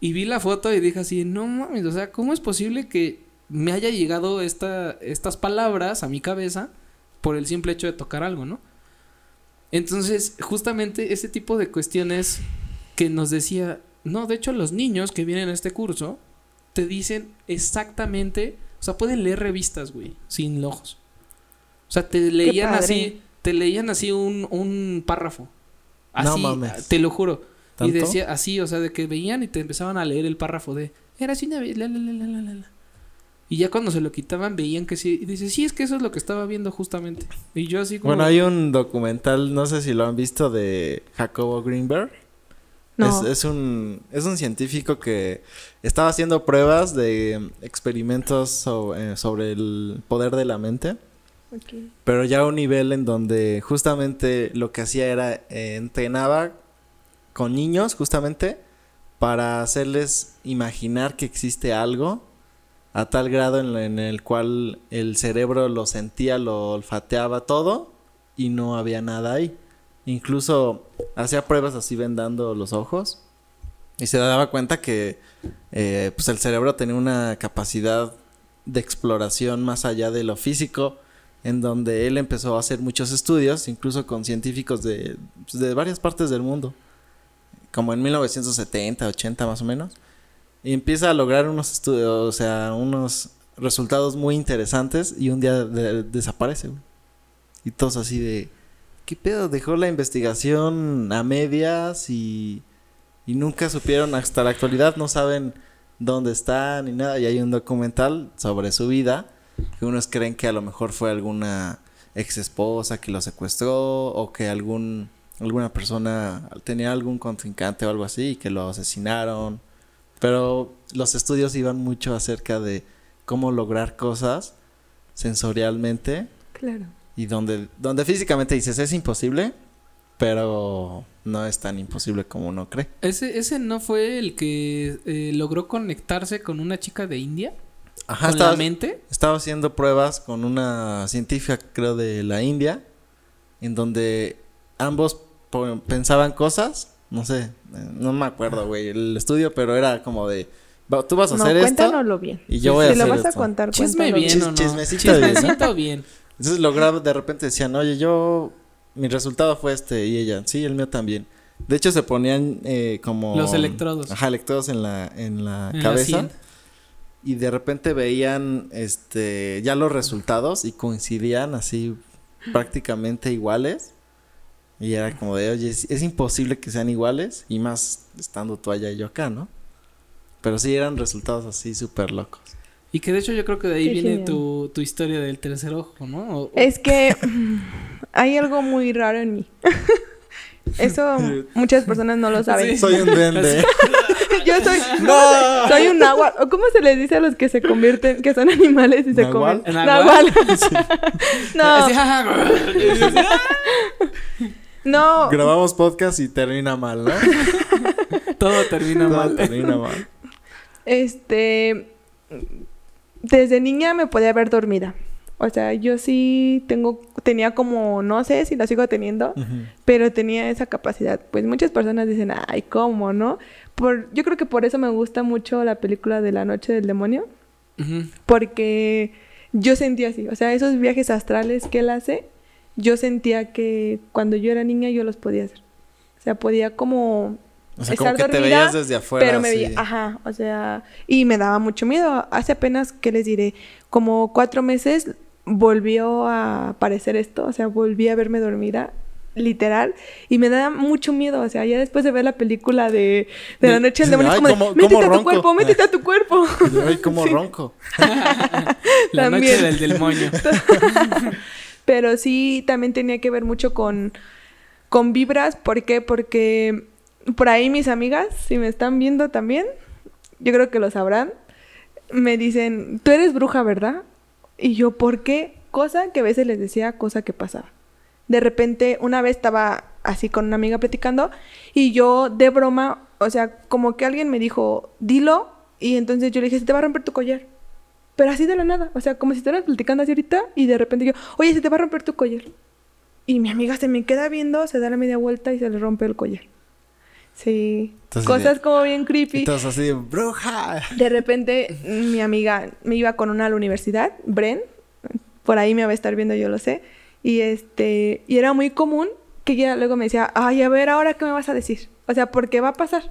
Y vi la foto y dije así, no mames, o sea, ¿cómo es posible que me haya llegado esta, estas palabras a mi cabeza por el simple hecho de tocar algo, ¿no? Entonces, justamente ese tipo de cuestiones que nos decía, no, de hecho los niños que vienen a este curso te dicen exactamente, o sea, pueden leer revistas, güey, sin ojos. O sea, te leían así, te leían así un, un párrafo. No Así, mames. te lo juro. Y decía así, o sea, de que veían y te empezaban a leer el párrafo de, era así una vez, la, la, la, la, la, la, la". Y ya cuando se lo quitaban veían que sí, y dice, sí, es que eso es lo que estaba viendo justamente. Y yo así como... Bueno, hay un documental, no sé si lo han visto, de Jacobo Greenberg. No. Es, es un, es un científico que estaba haciendo pruebas de experimentos so- eh, sobre el poder de la mente. Pero ya a un nivel en donde justamente lo que hacía era eh, entrenaba con niños justamente para hacerles imaginar que existe algo a tal grado en, en el cual el cerebro lo sentía, lo olfateaba todo y no había nada ahí. Incluso hacía pruebas así vendando los ojos y se daba cuenta que eh, pues el cerebro tenía una capacidad de exploración más allá de lo físico en donde él empezó a hacer muchos estudios, incluso con científicos de, pues, de varias partes del mundo, como en 1970, 80 más o menos, y empieza a lograr unos estudios, o sea, unos resultados muy interesantes y un día de- desaparece. Y todos así de, ¿qué pedo? Dejó la investigación a medias y, y nunca supieron hasta la actualidad, no saben dónde está ni nada, y hay un documental sobre su vida que unos creen que a lo mejor fue alguna ex esposa que lo secuestró o que algún alguna persona tenía algún contrincante o algo así y que lo asesinaron. Pero los estudios iban mucho acerca de cómo lograr cosas sensorialmente Claro. Y donde donde físicamente dices es imposible, pero no es tan imposible como uno cree. Ese, ese no fue el que eh, logró conectarse con una chica de India. Ajá, con estaba, la mente. estaba haciendo pruebas con una científica, creo, de la India, en donde ambos pensaban cosas, no sé, no me acuerdo, güey, el estudio, pero era como de, "Va- tú vas a No, hacer esto cuéntanoslo bien. y yo voy a si lo hacer vas a esto". contar, Chisme bien Chis- o no. chismecito bien, ¿no? Chismecito bien. Entonces lograba, de repente decían, oye, yo, mi resultado fue este, y ella, sí, el mío también. De hecho, se ponían eh, como... Los electrodos. Ajá, electrodos en la, en la En cabeza. y de repente veían este ya los resultados y coincidían así prácticamente iguales. Y era como de, oye, es, es imposible que sean iguales y más estando tú allá y yo acá, ¿no? Pero sí eran resultados así súper locos. Y que de hecho yo creo que de ahí Qué viene tu, tu historia del tercer ojo, ¿no? O- o- Es que hay algo muy raro en mí. Eso muchas personas no lo saben. Sí. Soy un duende. Yo soy ¡No! soy un náhuatl. ¿O ¿Cómo se les dice a los que se convierten, que son animales y se ¿Nahual? comen? ¿Nahual? no, Así, "Ja, ja". no. Grabamos podcast y termina mal, ¿no? Todo termina Todo mal. termina mal. Este, desde niña me podía ver dormida. O sea, yo sí tengo, tenía como, no sé si la sigo teniendo, pero tenía esa capacidad. Pues muchas personas dicen, ay, ¿cómo, no? Por, yo creo que por eso me gusta mucho la película de La Noche del Demonio, porque yo sentía así. O sea, esos viajes astrales que él hace, yo sentía que cuando yo era niña yo los podía hacer. O sea, podía como O sea, estar como que te veías desde afuera. pero me así. veía, ajá, o sea, y me daba mucho miedo. Hace apenas, ¿qué les diré? Como cuatro meses volvió a aparecer esto, o sea, volví a verme dormida, literal, y me da mucho miedo, o sea, ya después de ver la película de, de La Noche del sí, Demonio, es como de, métete a tu ronco". cuerpo, métete a tu cuerpo. Ay, como Sí. ronco. La noche También. del demonio. Pero sí, también tenía que ver mucho con, con vibras. ¿Por qué? Porque por ahí mis amigas, si me están viendo también, yo creo que lo sabrán, me dicen, tú eres bruja, ¿verdad? Y yo, ¿por qué? Cosa que a veces les decía, cosa que pasaba. De repente, una vez estaba así con una amiga platicando y yo de broma, o sea, como que alguien me dijo, dilo, y entonces yo le dije, se te va a romper tu collar. Pero así de la nada, o sea, como si estuvieras platicando así ahorita y de repente yo, oye, se te va a romper tu collar. Y mi amiga se me queda viendo, se da la media vuelta y se le rompe el collar. Sí, Entonces, cosas de- como bien creepy. Entonces así, de, bruja. De repente, mi amiga me iba con una a la universidad, Bren, por ahí me va a estar viendo, yo lo sé. Y este, y era muy común que ella luego me decía, ay, a ver, ahora qué me vas a decir. O sea, ¿por qué va a pasar?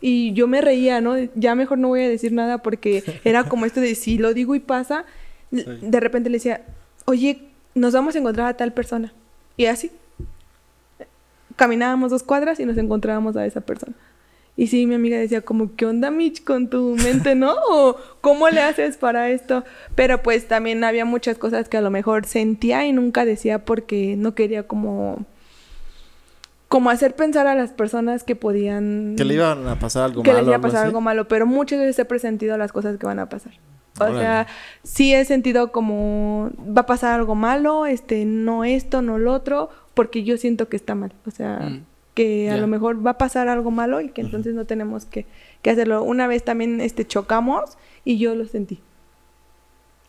Y yo me reía, ¿no? Ya mejor no voy a decir nada porque era como esto de si lo digo y pasa. De repente le decía, oye, nos vamos a encontrar a tal persona. Y así. Caminábamos dos cuadras y nos encontrábamos a esa persona. Y sí, mi amiga decía como, ¿qué onda, Mitch, con tu mente, no? ¿O cómo le haces para esto? Pero pues también había muchas cosas que a lo mejor sentía y nunca decía porque no quería como... Como hacer pensar a las personas que podían... Que le iban a pasar algo que malo. les iba a pasar algo malo, pero muchas veces he presentido las cosas que van a pasar. O Órale. sea, sí he sentido como va a pasar algo malo, este, no esto, no lo otro, porque yo siento que está mal. O sea, Mm. que a Ya. lo mejor va a pasar algo malo y que entonces no tenemos que, que hacerlo. Una vez también este chocamos y yo lo sentí.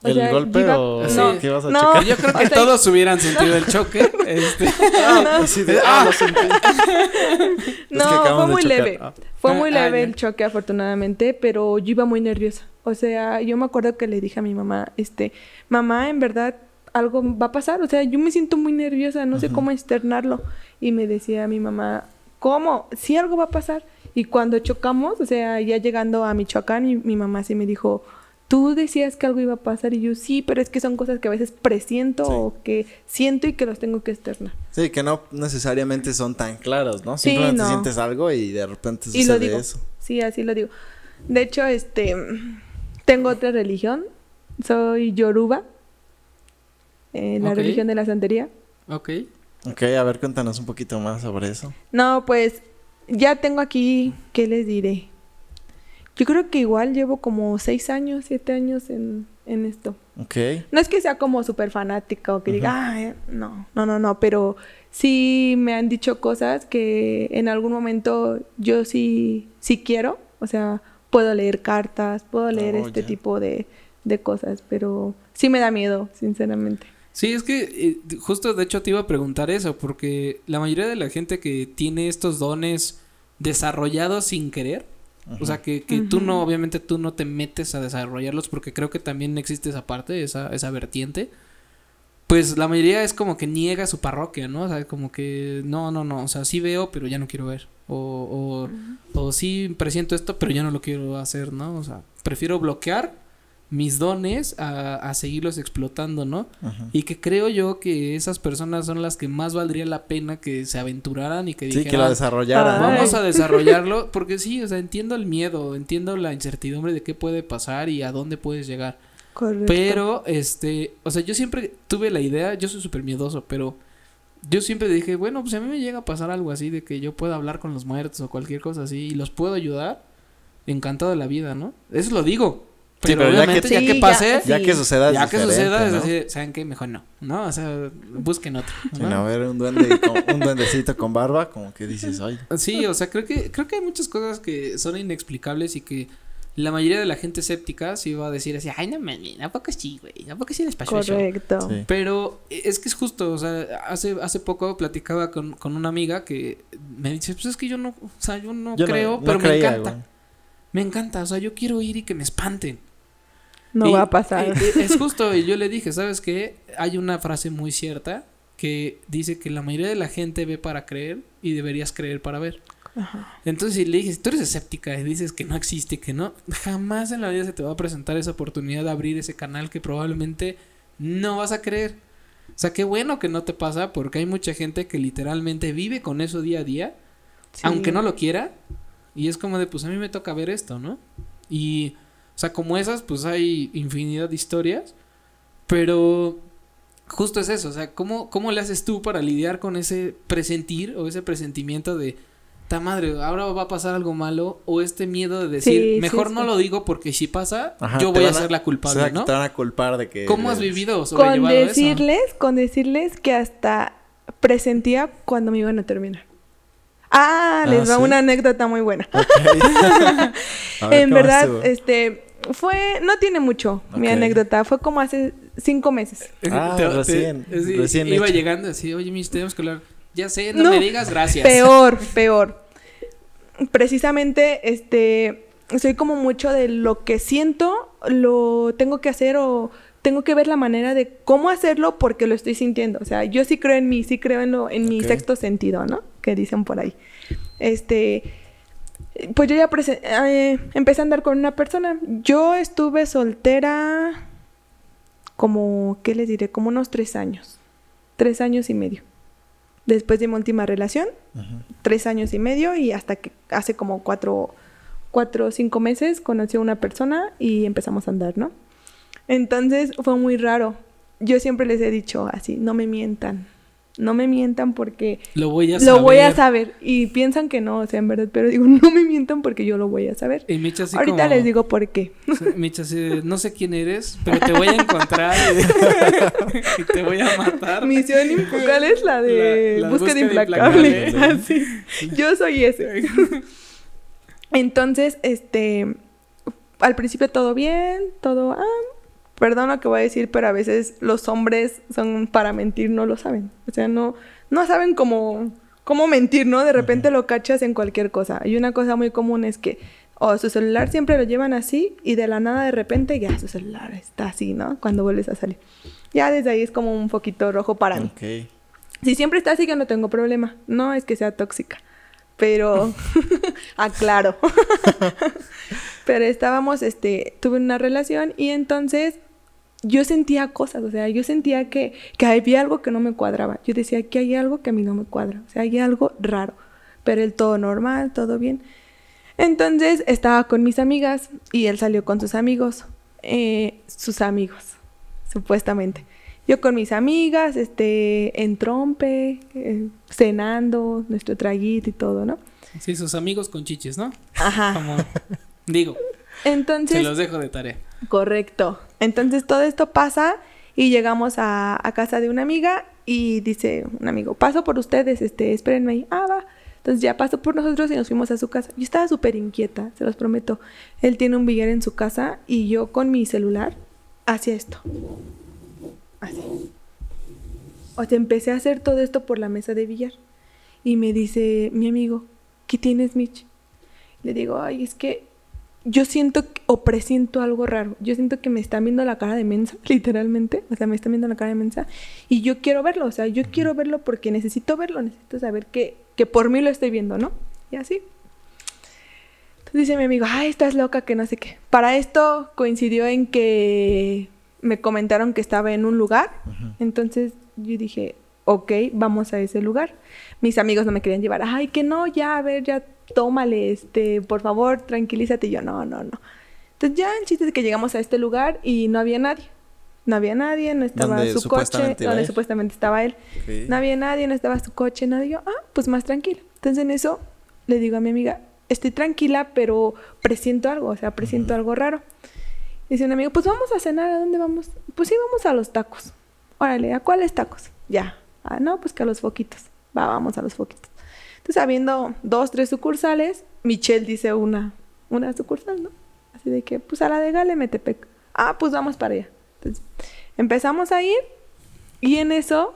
O ¿El sea, golpe yo iba- o no, qué vas a no. chocar? Yo creo que O sea, todos hubieran sentido el choque. Este. Ah, así de, ah, lo sentí. No, que fue muy leve. Ah. Fue Ah, muy ah, leve ya. el choque, afortunadamente, pero yo iba muy nerviosa. O sea, yo me acuerdo que le dije a mi mamá, este, mamá, en verdad, algo va a pasar. O sea, yo me siento muy nerviosa, no sé cómo externarlo. Y me decía mi mamá, ¿cómo? Sí, algo va a pasar. Y cuando chocamos, o sea, ya llegando a Michoacán, y mi mamá sí me dijo, tú decías que algo iba a pasar. Y yo, sí, pero es que son cosas que a veces presiento Sí. o que siento y que los tengo que externar. Sí, que no necesariamente son tan claros, ¿no? Sí, Simplemente no. sientes algo y de repente Y sucede lo digo. eso. Sí, así lo digo. De hecho, este tengo otra religión. Soy Yoruba. Eh, la religión de la santería. Ok. Ok, a ver, cuéntanos un poquito más sobre eso. No, pues ya tengo aquí, ¿qué les diré? Yo creo que igual llevo como seis años, siete años en, en esto. Ok. No es que sea como súper fanática o que diga, "Ay, no, no, no, no, pero sí me han dicho cosas que en algún momento yo sí, sí quiero. O sea, puedo leer cartas, puedo leer Oh, este tipo de, de cosas, pero sí me da miedo, sinceramente. Sí, es que eh, justo de hecho te iba a preguntar eso, porque la mayoría de la gente que tiene estos dones desarrollados sin querer, o sea, que, que tú no, obviamente tú no te metes a desarrollarlos porque creo que también existe esa parte, esa, esa vertiente, pues la mayoría es como que niega su parroquia, ¿no? O sea, como que no, no, no, o sea, sí veo, pero ya no quiero ver. O, o, o sí presiento esto, pero ya no lo quiero hacer, ¿no? O sea, prefiero bloquear mis dones a, a seguirlos explotando, ¿no? Y que creo yo que esas personas son las que más valdría la pena que se aventuraran y que Sí, dijeran, que lo desarrollaran. Vamos a desarrollarlo, porque sí, o sea, entiendo el miedo, entiendo la incertidumbre de qué puede pasar y a dónde puedes llegar. Correcto. Pero, este, o sea, yo siempre tuve la idea, yo soy súper miedoso, pero yo siempre dije, bueno, pues a mí me llega a pasar algo así de que yo pueda hablar con los muertos o cualquier cosa así y los puedo ayudar, encantado de la vida, ¿no? Eso lo digo. Sí, Pero, pero ya que- ya que, Sí, ya- pase, Ya Sí. que suceda es ya que suceda, es ¿no? así, ¿saben qué? Mejor no, ¿no? O sea, busquen otro. Sí, ¿no? no, a ver, un duende, con- un duendecito con barba, como que dices, ay. Sí, o sea, creo que, creo que hay muchas cosas que son inexplicables y que la mayoría de la gente escéptica sí va a decir así, ay, no mames, ¿a poco sí, güey? ¿A poco sí les pasó eso? Correcto. Sí. Pero es que es justo, o sea, hace, hace poco platicaba con, con una amiga que me dice, pues es que yo no, o sea, yo no Yo no- creo, no pero me creía, encanta. güey. Me encanta, o sea, yo quiero ir y que me espanten. No Y- va a pasar. y- y es justo, y yo le dije, ¿sabes qué? Hay una frase muy cierta que dice que la mayoría de la gente ve para creer y deberías creer para ver. Ajá. Entonces, si le dije, si tú eres escéptica y dices que no existe, que no, jamás en la vida se te va a presentar esa oportunidad de abrir ese canal que probablemente no vas a creer. O sea, qué bueno que no te pasa porque hay mucha gente que literalmente vive con eso día a día, Sí. aunque no lo quiera, y es como de, pues a mí me toca ver esto, ¿no? Y, sea, como esas, pues hay infinidad de historias, pero justo es eso, o sea, ¿cómo, cómo le haces tú para lidiar con ese presentir o ese presentimiento de, ta madre, ahora va a pasar algo malo, o este miedo de decir, Sí, mejor sí. no lo digo porque si pasa, Ajá, yo voy a ser la culpable, o sea, ¿no? Te van a culpar de que. ¿Cómo has vivido o Con sobrellevado eso? decirles, con decirles que hasta presentía cuando me iban a terminar. Ah, Ah, les va ¿sí? una anécdota muy buena. Ok. A ver, en ¿cómo verdad, estuvo? este, fue, no tiene mucho mi anécdota, fue como hace cinco meses. Ah, recién, sí, recién Iba hecho. llegando así, oye, mis, tenemos que hablar. Ya sé, no, No, me digas gracias. Peor, peor. Precisamente, este, soy como mucho de lo que siento, lo tengo que hacer o tengo que ver la manera de cómo hacerlo porque lo estoy sintiendo. O sea, yo sí creo en mí, sí creo en, lo, en mi sexto sentido, ¿no? Que dicen por ahí. Este, pues yo ya eh, empecé a andar con una persona. Yo estuve soltera como, ¿qué les diré? Como unos tres años. Tres años y medio. Después de mi última relación, tres años y medio y hasta que hace como cuatro, cuatro o cinco meses conocí a una persona y empezamos a andar, ¿no? Entonces fue muy raro. Yo siempre les he dicho así, no me mientan, no me mientan porque Lo voy a lo saber. voy a saber. Y piensan que no, o sea, en verdad, pero digo, no me mientan porque yo lo voy a saber. Y Micha así Ahorita como- les digo por qué. Micha así no sé quién eres, pero te voy a encontrar y, y te voy a matar. Misión implacable es la de La- la búsqueda búsqueda implacable. implacable. Así. Yo soy ese. Entonces, este, al principio todo bien, todo, ah, perdón lo que voy a decir, pero a veces los hombres son para mentir, no lo saben. O sea, no, no saben cómo, cómo mentir, ¿no? De repente lo cachas en cualquier cosa. Y una cosa muy común es que o su celular siempre lo llevan así y de la nada de repente ya su celular está así, ¿no? Cuando vuelves a salir. Ya desde ahí es como un poquito rojo para mí. Ok. Si siempre está así, yo no tengo problema. No es que sea tóxica. Pero, aclaro. pero estábamos, este, tuve una relación y entonces yo sentía cosas, o sea, yo sentía que, que había algo que no me cuadraba. Yo decía que hay algo que a mí no me cuadra, o sea, hay algo raro. Pero el todo normal, todo bien. Entonces estaba con mis amigas y él salió con sus amigos, eh, sus amigos, supuestamente. Yo con mis amigas, este, en trompe, eh, cenando, nuestro traguito y todo, ¿no? Sí, sus amigos con chiches, ¿no? Ajá. Como, digo, Entonces, se los dejo de tarea. correcto. Entonces todo esto pasa y llegamos a, casa de una amiga y dice un amigo, paso por ustedes, este, espérenme ahí. Ah, va. Entonces ya pasó por nosotros y nos fuimos a su casa. Yo estaba súper inquieta, se los prometo. Él tiene un billar en su casa y yo con mi celular hacía esto. Así. O sea, empecé a hacer todo esto por la mesa de billar. Y me dice mi amigo, ¿qué tienes, Mitch? Le digo, ay, es que yo siento o presiento algo raro. Yo siento que me están viendo la cara de mensa, literalmente. O sea, me están viendo la cara de mensa. Y yo quiero verlo, o sea, yo quiero verlo porque necesito verlo, necesito saber que, que por mí lo estoy viendo, ¿no? Y así. Entonces dice mi amigo, ay, estás loca, que no sé qué. Para esto coincidió en que me comentaron que estaba en un lugar. Entonces yo dije, ok, vamos a ese lugar. Mis amigos no me querían llevar. Ay, que no, ya, a ver, ya, tómale, este, por favor, tranquilízate. Y yo, no, no, no. Entonces ya el chiste es que llegamos a este lugar y no había nadie. No había nadie, no estaba ¿Dónde su coche, donde él? supuestamente estaba él. No había nadie, no estaba su coche, nadie. Yo, ah, pues más tranquilo. Entonces en eso le digo a mi amiga, estoy tranquila, pero presiento algo, o sea, presiento algo raro. Dice un amigo, pues vamos a cenar, ¿a dónde vamos? Pues sí, vamos a los tacos. Órale, ¿a cuáles tacos? Ya. Ah, no, pues que a los foquitos. Va, vamos a los foquitos. Entonces, habiendo dos, tres sucursales, Michelle dice una, una sucursal, ¿no? Así de que, pues a la de Gale, Metepec. Ah, pues vamos para allá. Entonces, empezamos a ir y en eso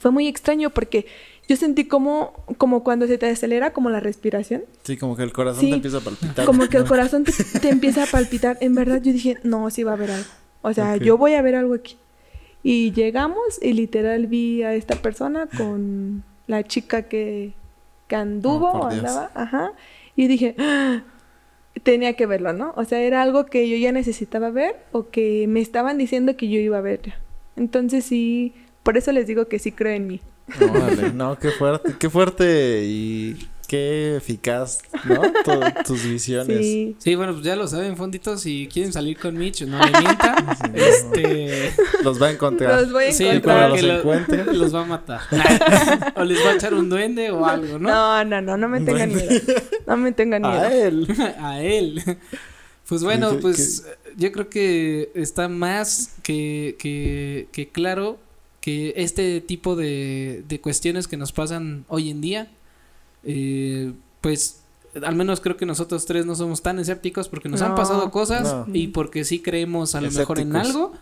fue muy extraño porque yo sentí como, como cuando se te acelera como la respiración. Sí, como que el corazón Sí. te empieza a palpitar. Como que el corazón te, te empieza a palpitar. En verdad, yo dije, no, sí va a haber algo. O sea, Ok. yo voy a ver algo aquí. Y llegamos y literal vi a esta persona con la chica que, que anduvo Oh, andaba. Ajá. Y dije, "Ah", tenía que verlo, ¿no? O sea, era algo que yo ya necesitaba ver o que me estaban diciendo que yo iba a ver. Entonces sí, por eso les digo que sí creo en mí. No, vale. No, qué fuerte, qué fuerte y qué eficaz, ¿no? Tu- tus visiones. Sí. Sí, bueno, pues ya lo saben, fonditos, si quieren salir con Mitch, no le mientan. este. Los va a encontrar. Los voy a Sí, encontrar. cuando para que los lo- encuentre. los va a matar. o les va a echar un duende o algo, ¿no? No, no, no, no me tengan miedo. No me tengan miedo. A él. a él. Pues bueno, ¿Qué- pues yo creo que está más que, que, que claro que este tipo de, de cuestiones que nos pasan hoy en día, eh, pues al menos creo que nosotros tres no somos tan escépticos porque nos han pasado cosas No. y porque sí creemos a lo mejor en algo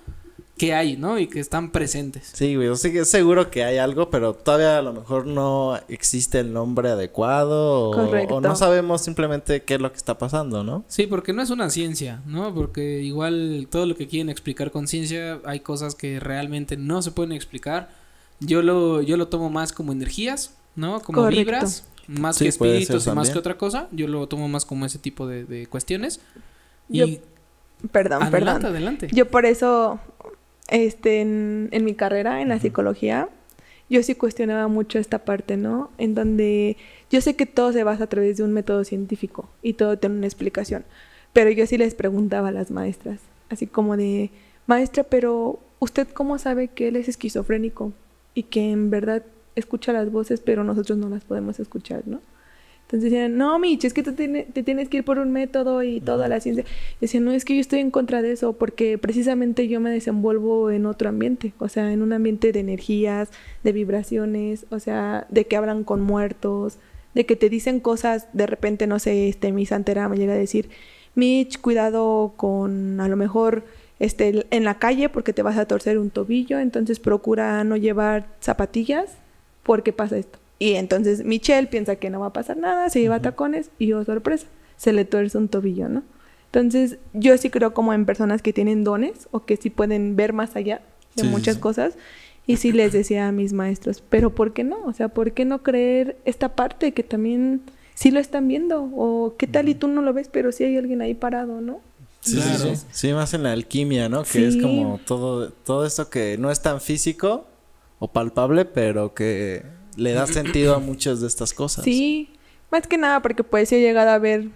que hay, ¿no? Y que están presentes. Sí, güey, yo sé que es seguro que hay algo, pero todavía a lo mejor no existe el nombre adecuado o, Correcto. o no sabemos simplemente qué es lo que está pasando, ¿no? Sí, porque no es una ciencia, ¿no? Porque igual todo lo que quieren explicar con ciencia, hay cosas que realmente no se pueden explicar. Yo lo, yo lo tomo más como energías, ¿no? Como Correcto. vibras, más Sí, que espíritus y más que otra cosa. Yo lo tomo más como ese tipo de, de cuestiones. Y Yo- Perdón, adelante, perdón. adelante. Yo por eso, este, en, en mi carrera, en la psicología, yo sí cuestionaba mucho esta parte, ¿no? En donde yo sé que todo se basa a través de un método científico y todo tiene una explicación, pero yo sí les preguntaba a las maestras, así como de, maestra, pero ¿usted cómo sabe que él es esquizofrénico y que en verdad escucha las voces, pero nosotros no las podemos escuchar, ¿no? Entonces decían, no, Mich, es que tú te tienes que ir por un método y toda la ciencia. Decía, no, es que yo estoy en contra de eso porque precisamente yo me desenvuelvo en otro ambiente, o sea, en un ambiente de energías, de vibraciones, o sea, de que hablan con muertos, de que te dicen cosas, de repente, no sé, este, mi santera me llega a decir, Mitch, cuidado con a lo mejor este, en la calle porque te vas a torcer un tobillo, entonces procura no llevar zapatillas porque pasa esto. Y entonces Michelle piensa que no va a pasar nada, se lleva tacones y oh sorpresa, se le tuerce un tobillo, ¿no? Entonces yo sí creo como en personas que tienen dones o que sí pueden ver más allá de Sí, sí, muchas sí. cosas. Y sí les decía a mis maestros, pero ¿por qué no? O sea, ¿por qué no creer esta parte que también sí lo están viendo? O qué tal y tú no lo ves, pero sí hay alguien ahí parado, ¿no? Sí, Claro. sí, sí. Sí, más en la alquimia, ¿no? Que es Sí. como todo, todo esto que no es tan físico o palpable, pero que le da sentido a muchas de estas cosas. Sí, más que nada porque pues he llegado a ver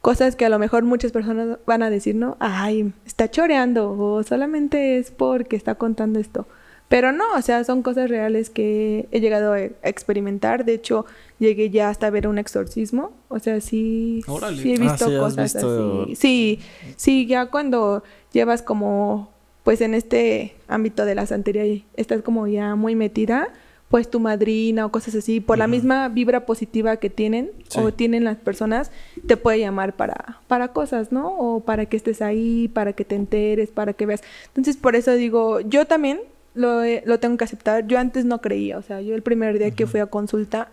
cosas que a lo mejor muchas personas van a decir, ¿no? Ay, está choreando o solamente es porque está contando esto. Pero no, o sea, son cosas reales que he llegado a experimentar. De hecho, llegué ya hasta ver un exorcismo. O sea, sí, sí he Ah, visto sí, has cosas visto- así. Sí, sí, ya cuando llevas como, pues en este ámbito de la santería estás como ya muy metida, pues tu madrina o cosas así, por la misma vibra positiva que tienen Sí. o tienen las personas, te puede llamar para, para cosas, ¿no? O para que estés ahí, para que te enteres, para que veas. Entonces, por eso digo, yo también lo, lo tengo que aceptar. Yo antes no creía, o sea, yo el primer día que fui a consulta,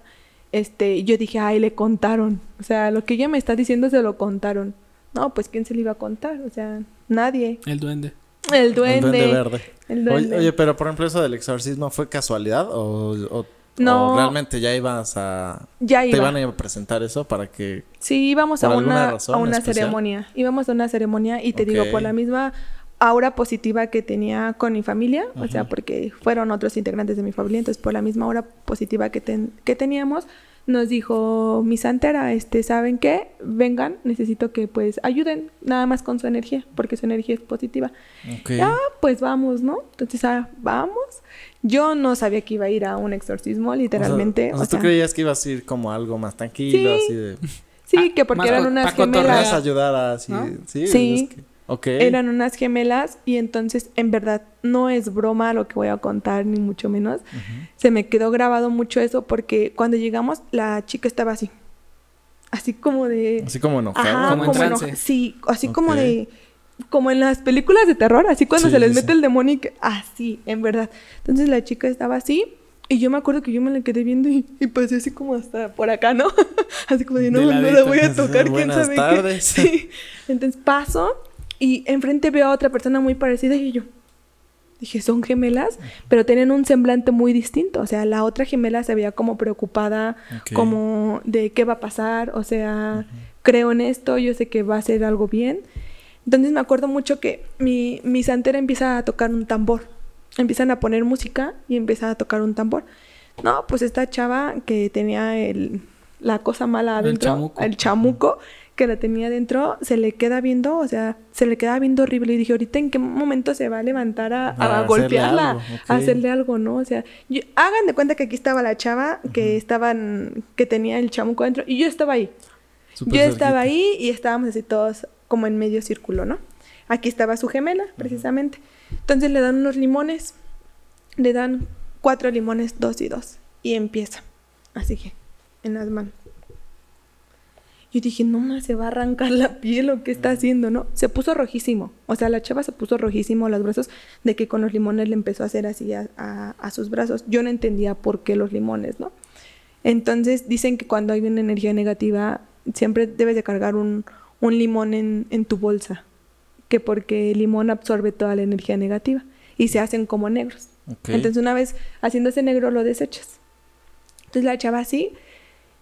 este, yo dije, ay, le contaron. O sea, lo que ella me está diciendo se lo contaron. No, pues ¿quién se lo iba a contar? O sea, nadie. El duende. El duende. El duende verde. El Oye, duende. oye, pero por ejemplo, eso del exorcismo fue casualidad o, o, No. ¿O realmente ya ibas a... Ya ¿Te iba. iban a presentar eso para que... Sí, íbamos a ¿Por alguna una, a una ceremonia. Íbamos a una ceremonia y te digo, por la misma aura positiva que tenía con mi familia, o sea, porque fueron otros integrantes de mi familia, entonces por la misma aura positiva que, ten- que teníamos, nos dijo mi santera, este, ¿saben qué? Vengan, necesito que pues ayuden nada más con su energía, porque su energía es positiva. Ah, pues vamos, ¿no? Entonces, ah, vamos. Yo no sabía que iba a ir a un exorcismo, literalmente. O sea, o sea, tú creías que ibas a ir como algo más tranquilo, Sí. así de... sí, que porque eran unas gemelas. ayudar a así... ¿No? Sí. Sí. es que- Ok. Eran unas gemelas y entonces, en verdad, no es broma lo que voy a contar, ni mucho menos. Se me quedó grabado mucho eso porque cuando llegamos, la chica estaba así. Así como de... Así como enojado. Ajá, Como en como trance. enoja- Sí, así como Ok. de... Como en las películas de terror, así cuando Sí, se les sí, mete sí. el demonio y que... Así, en verdad. Entonces la chica estaba así y yo me acuerdo que yo me la quedé viendo y, y pasé así como hasta por acá, ¿no? así como de, no, De no la voy a tocar, quién Buenas sabe qué. tardes. Sí. Entonces paso y enfrente veo a otra persona muy parecida y yo... Dije, son gemelas, pero tienen un semblante muy distinto. O sea, la otra gemela se veía como preocupada, como de qué va a pasar. O sea, creo en esto, yo sé que va a ser algo bien. Entonces me acuerdo mucho que mi, mi santera empieza a tocar un tambor. Empiezan a poner música y empieza a tocar un tambor. No, pues esta chava que tenía el, la cosa mala El adentro, chamuco. el chamuco que la tenía adentro, se le queda viendo, o sea, se le queda viendo horrible. Y dije, ahorita en qué momento se va a levantar a, a golpearla, algo, a hacerle algo, ¿no? O sea, yo- hagan de cuenta que aquí estaba la chava que estaban, que tenía el chamuco adentro y yo estaba ahí. Yo estaba cerquita. ahí y estábamos así todos como en medio círculo, ¿no? Aquí estaba su gemela, precisamente. Entonces le dan unos limones, le dan cuatro limones, dos y dos, y empieza. Así que, en las manos. Yo dije, no más, se va a arrancar la piel o qué está haciendo, ¿no? Se puso rojísimo. O sea, la chava se puso rojísimo los brazos de que con los limones le empezó a hacer así a, a- a sus brazos. Yo no entendía por qué los limones, ¿no? Entonces dicen que cuando hay una energía negativa, siempre debes de cargar un, un limón en, en tu bolsa. Que porque el limón absorbe toda la energía negativa. Y se hacen como negros. Ok. Entonces una vez haciéndose negro lo desechas. Entonces la chava así.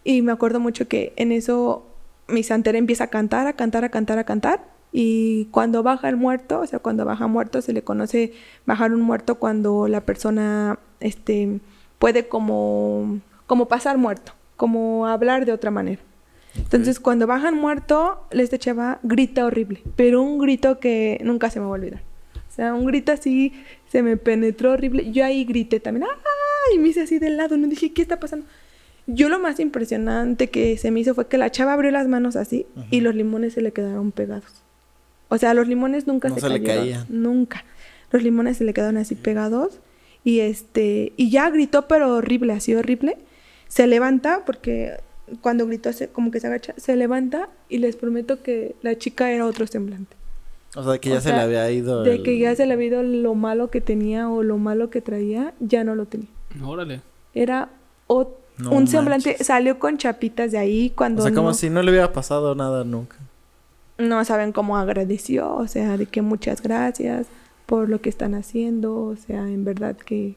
Y me acuerdo mucho que en eso mi santera empieza a cantar, a cantar, a cantar, a cantar. Y cuando baja el muerto, o sea, cuando baja muerto, se le conoce bajar un muerto cuando la persona este, puede como, como pasar muerto, como hablar de otra manera. Entonces, cuando bajan muerto, esta chava grita horrible, pero un grito que nunca se me va a olvidar. O sea, un grito así se me penetró horrible. Yo ahí grité también, ¡ay! Y me hice así del lado, no dije, ¿qué está pasando? Yo lo más impresionante que se me hizo fue que la chava abrió las manos así y los limones se le quedaron pegados. O sea, los limones nunca No se, se le cayeron. caían. Nunca. Los limones se le quedaron así pegados. Y este, y ya gritó, pero horrible, así horrible. Se levanta, porque cuando gritó se- como que se agacha, se levanta y les prometo que la chica era otro semblante. O sea, que ya o se le había ido. De el- que ya se le había ido lo malo que tenía o lo malo que traía, ya no lo tenía. Órale. Era o- No un semblante, salió con chapitas de ahí cuando O sea, como no, si no le hubiera pasado nada nunca. no saben cómo agradeció, o sea, de que muchas gracias por lo que están haciendo, o sea, en verdad que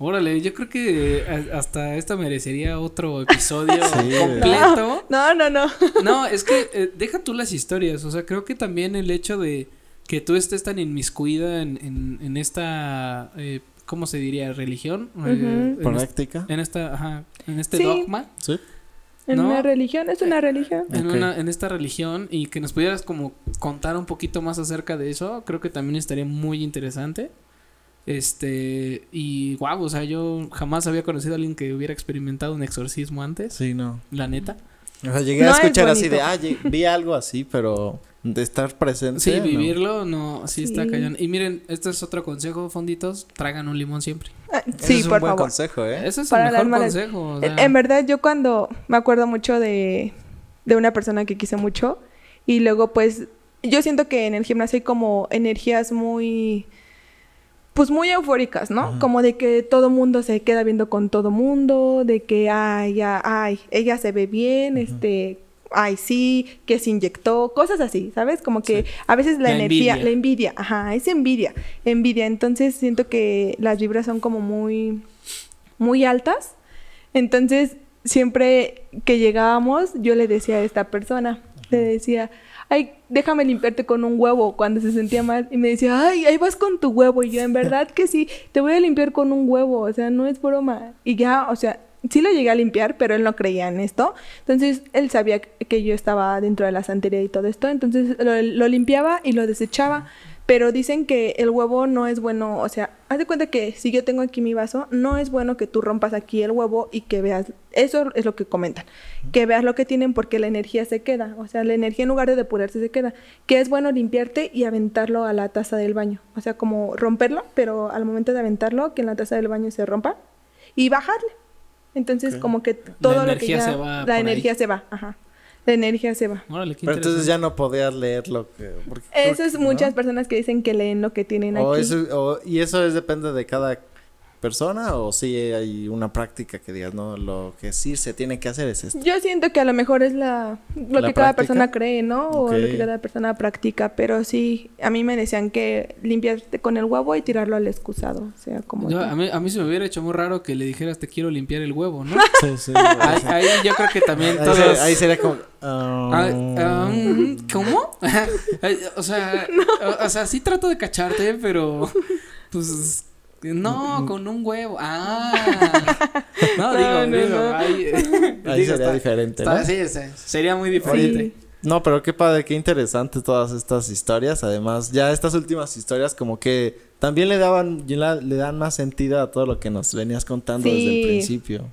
Órale, yo creo que a- hasta esto merecería otro episodio Sí. completo. No, no, no. No, es que eh, deja tú las historias, o sea, creo que también el hecho de que tú estés tan inmiscuida en, en, en esta, eh, ¿cómo se diría? Religión. eh, est- Práctica. en esta, ajá, en este Sí. dogma, Sí. En No. una religión, es una religión. en, una, en esta religión y que nos pudieras como contar un poquito más acerca de eso, creo que también estaría muy interesante. Este, y wow, o sea, yo jamás había conocido a alguien que hubiera experimentado un exorcismo antes, Sí, no. la neta. O sea, llegué No a es escuchar así de, ah, vi algo así, pero de estar presente. Sí, vivirlo, no, sí, está cañón. Y miren, este es otro consejo, fonditos, tragan un limón siempre. Ah, Ese Sí, es un buen favor. consejo, ¿eh? Ese es Para el mejor consejo. o En- sea, En verdad, yo cuando me acuerdo mucho de, de una persona que quise mucho y luego pues yo siento que en el gimnasio hay como energías muy pues muy eufóricas, ¿no? Ajá. Como de que todo mundo se queda viendo con todo mundo, de que ay, ya, ay, ella se ve bien, este, ay, sí, que se inyectó, cosas así, ¿sabes? Como que a veces la, La energía, envidia. la envidia, ajá, es envidia, envidia. Entonces siento que las vibras son como muy muy altas. Entonces, siempre que llegábamos, yo le decía a esta persona, le decía, ay, déjame limpiarte con un huevo cuando se sentía mal. Y me decía, ay, ahí vas con tu huevo. Y yo, en verdad que sí, te voy a limpiar con un huevo, o sea, no es broma. Y ya, o sea, sí lo llegué a limpiar, pero él no creía en esto. Entonces, él sabía que yo estaba dentro de la santería y todo esto. Entonces, lo, lo limpiaba y lo desechaba. Pero dicen que el huevo no es bueno, o sea, haz de cuenta que si yo tengo aquí mi vaso, no es bueno que tú rompas aquí el huevo y que veas, eso es lo que comentan, que veas lo que tienen porque la energía se queda, o sea, la energía en lugar de depurarse se queda, que es bueno limpiarte y aventarlo a la taza del baño, o sea, como romperlo, pero al momento de aventarlo, que en la taza del baño se rompa y bajarle. Entonces, Ok. como que todo lo que energía ya, se va por la ahí. energía se va, ajá. La energía se va. Órale, qué Pero entonces ya no podías leer lo que... porque- Eso es ¿no? muchas personas que dicen que leen lo que tienen O aquí. eso, o- ¿Y eso es depende de cada persona o si hay una práctica que digas, no, lo que sí se tiene que hacer es esto? Yo siento que a lo mejor es la lo ¿La que cada práctica? persona cree, ¿no? O lo que cada persona practica, pero sí, a mí me decían que limpiarte con el huevo y tirarlo al excusado, o sea, como a, mí, a mí se me hubiera hecho muy raro que le dijeras te quiero limpiar el huevo, ¿no? Sí, sí. ahí, ahí yo creo que también Ahí todos... sería, ahí sería como... ah, Ah, ah, mm, ¿Cómo? O sea, o, o sea, sí trato de cacharte, pero pues no, con un huevo. Ah. No, digo, No, no, digo, no. ahí, ahí digo, sería está- diferente, está- ¿no? sí, sí, sería muy diferente. Sí. No, pero qué padre, qué interesante todas estas historias. Además, ya estas últimas historias como que también le daban, le dan más sentido a todo lo que nos venías contando desde el principio.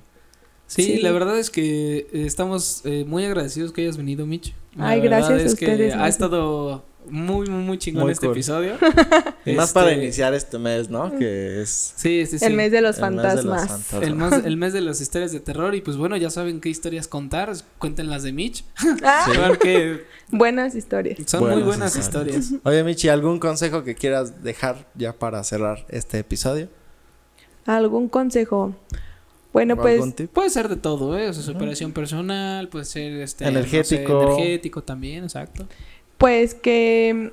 Sí, Sí. la verdad es que eh, estamos eh, muy agradecidos que hayas venido, Mitch. La Ay, verdad gracias a es que ustedes, ha estado muy, muy, muy chingón Muy este cool. episodio. Y más para Este, iniciar este mes, ¿no? Que es Sí, sí, sí. el mes de los el mes de los fantasmas. El, más- el mes de las historias de terror y pues bueno, ya saben qué historias contar, cuenten las de Mitch. Ah, Claro que buenas historias. son muy Buenas historias. historias. Oye, Michi, ¿algún consejo que quieras dejar ya para cerrar este episodio? ¿Algún consejo? Bueno, ¿O pues? Puede ser de todo, ¿eh? O sea, superación personal, puede ser este no sé, Energético. energético también, exacto. Pues que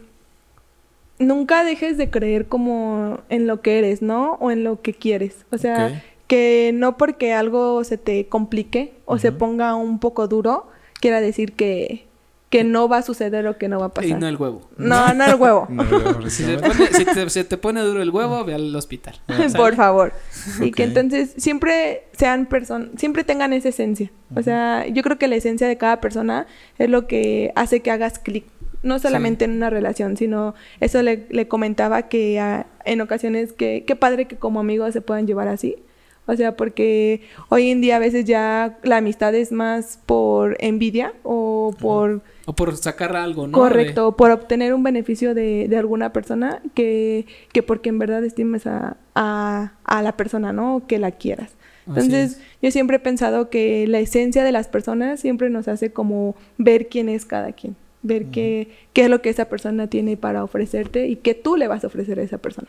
nunca dejes de creer como en lo que eres, ¿no? O en lo que quieres. O sea, que no porque algo se te complique o se ponga un poco duro, quiera decir que, que no va a suceder o que no va a pasar. Y no el huevo. No, no el huevo. No, Si, se pone- si te, se te pone duro el huevo, ve al hospital. Por favor. Y que entonces siempre sean personas, siempre tengan esa esencia. O sea, yo creo que la esencia de cada persona es lo que hace que hagas clic. No solamente en una relación, sino eso le, le comentaba que en ocasiones que qué padre que como amigos se puedan llevar así. O sea, porque hoy en día a veces ya la amistad es más por envidia o por O por sacar algo, ¿no? Correcto, por obtener un beneficio de, de alguna persona que, que porque en verdad estimes a, a, a la persona, ¿no? O que la quieras. Entonces, es. yo siempre he pensado que la esencia de las personas siempre nos hace como ver quién es cada quien, ver qué, qué es lo que esa persona tiene para ofrecerte y qué tú le vas a ofrecer a esa persona.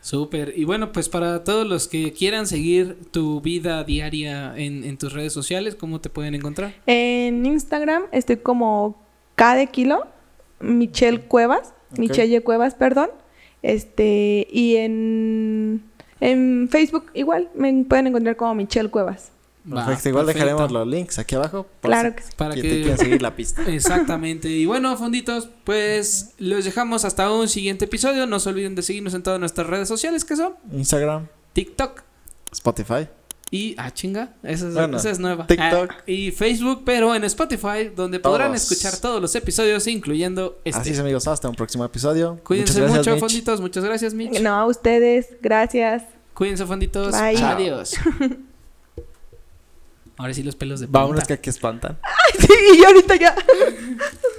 Súper. Y bueno, pues para todos los que quieran seguir tu vida diaria en, en tus redes sociales, ¿cómo te pueden encontrar? En Instagram estoy como K de kilo, Michelle Cuevas. Michelle Cuevas, perdón. Este, y en, en Facebook igual me pueden encontrar como Michelle Cuevas. Va, Perfecto, igual perfecto. dejaremos los links aquí abajo. Claro si que sí. Para que que- te quieran seguir la pista. Exactamente. Y bueno, fonditos, pues los dejamos hasta un siguiente episodio. No se olviden de seguirnos en todas nuestras redes sociales que son Instagram, TikTok Spotify. y ah chinga, esa es, Bueno, esa es nueva. TikTok. Ah, y Facebook, pero en Spotify, donde podrán escuchar todos los episodios, incluyendo este. Así es, amigos. Hasta un próximo episodio. Cuídense gracias, mucho, Mitch. fonditos. Muchas gracias, Mitch. No, a ustedes, gracias. Cuídense, fonditos. Bye. Adiós. Ahora sí los pelos de Vámonos punta. que aquí espantan. Sí, y yo ahorita ya.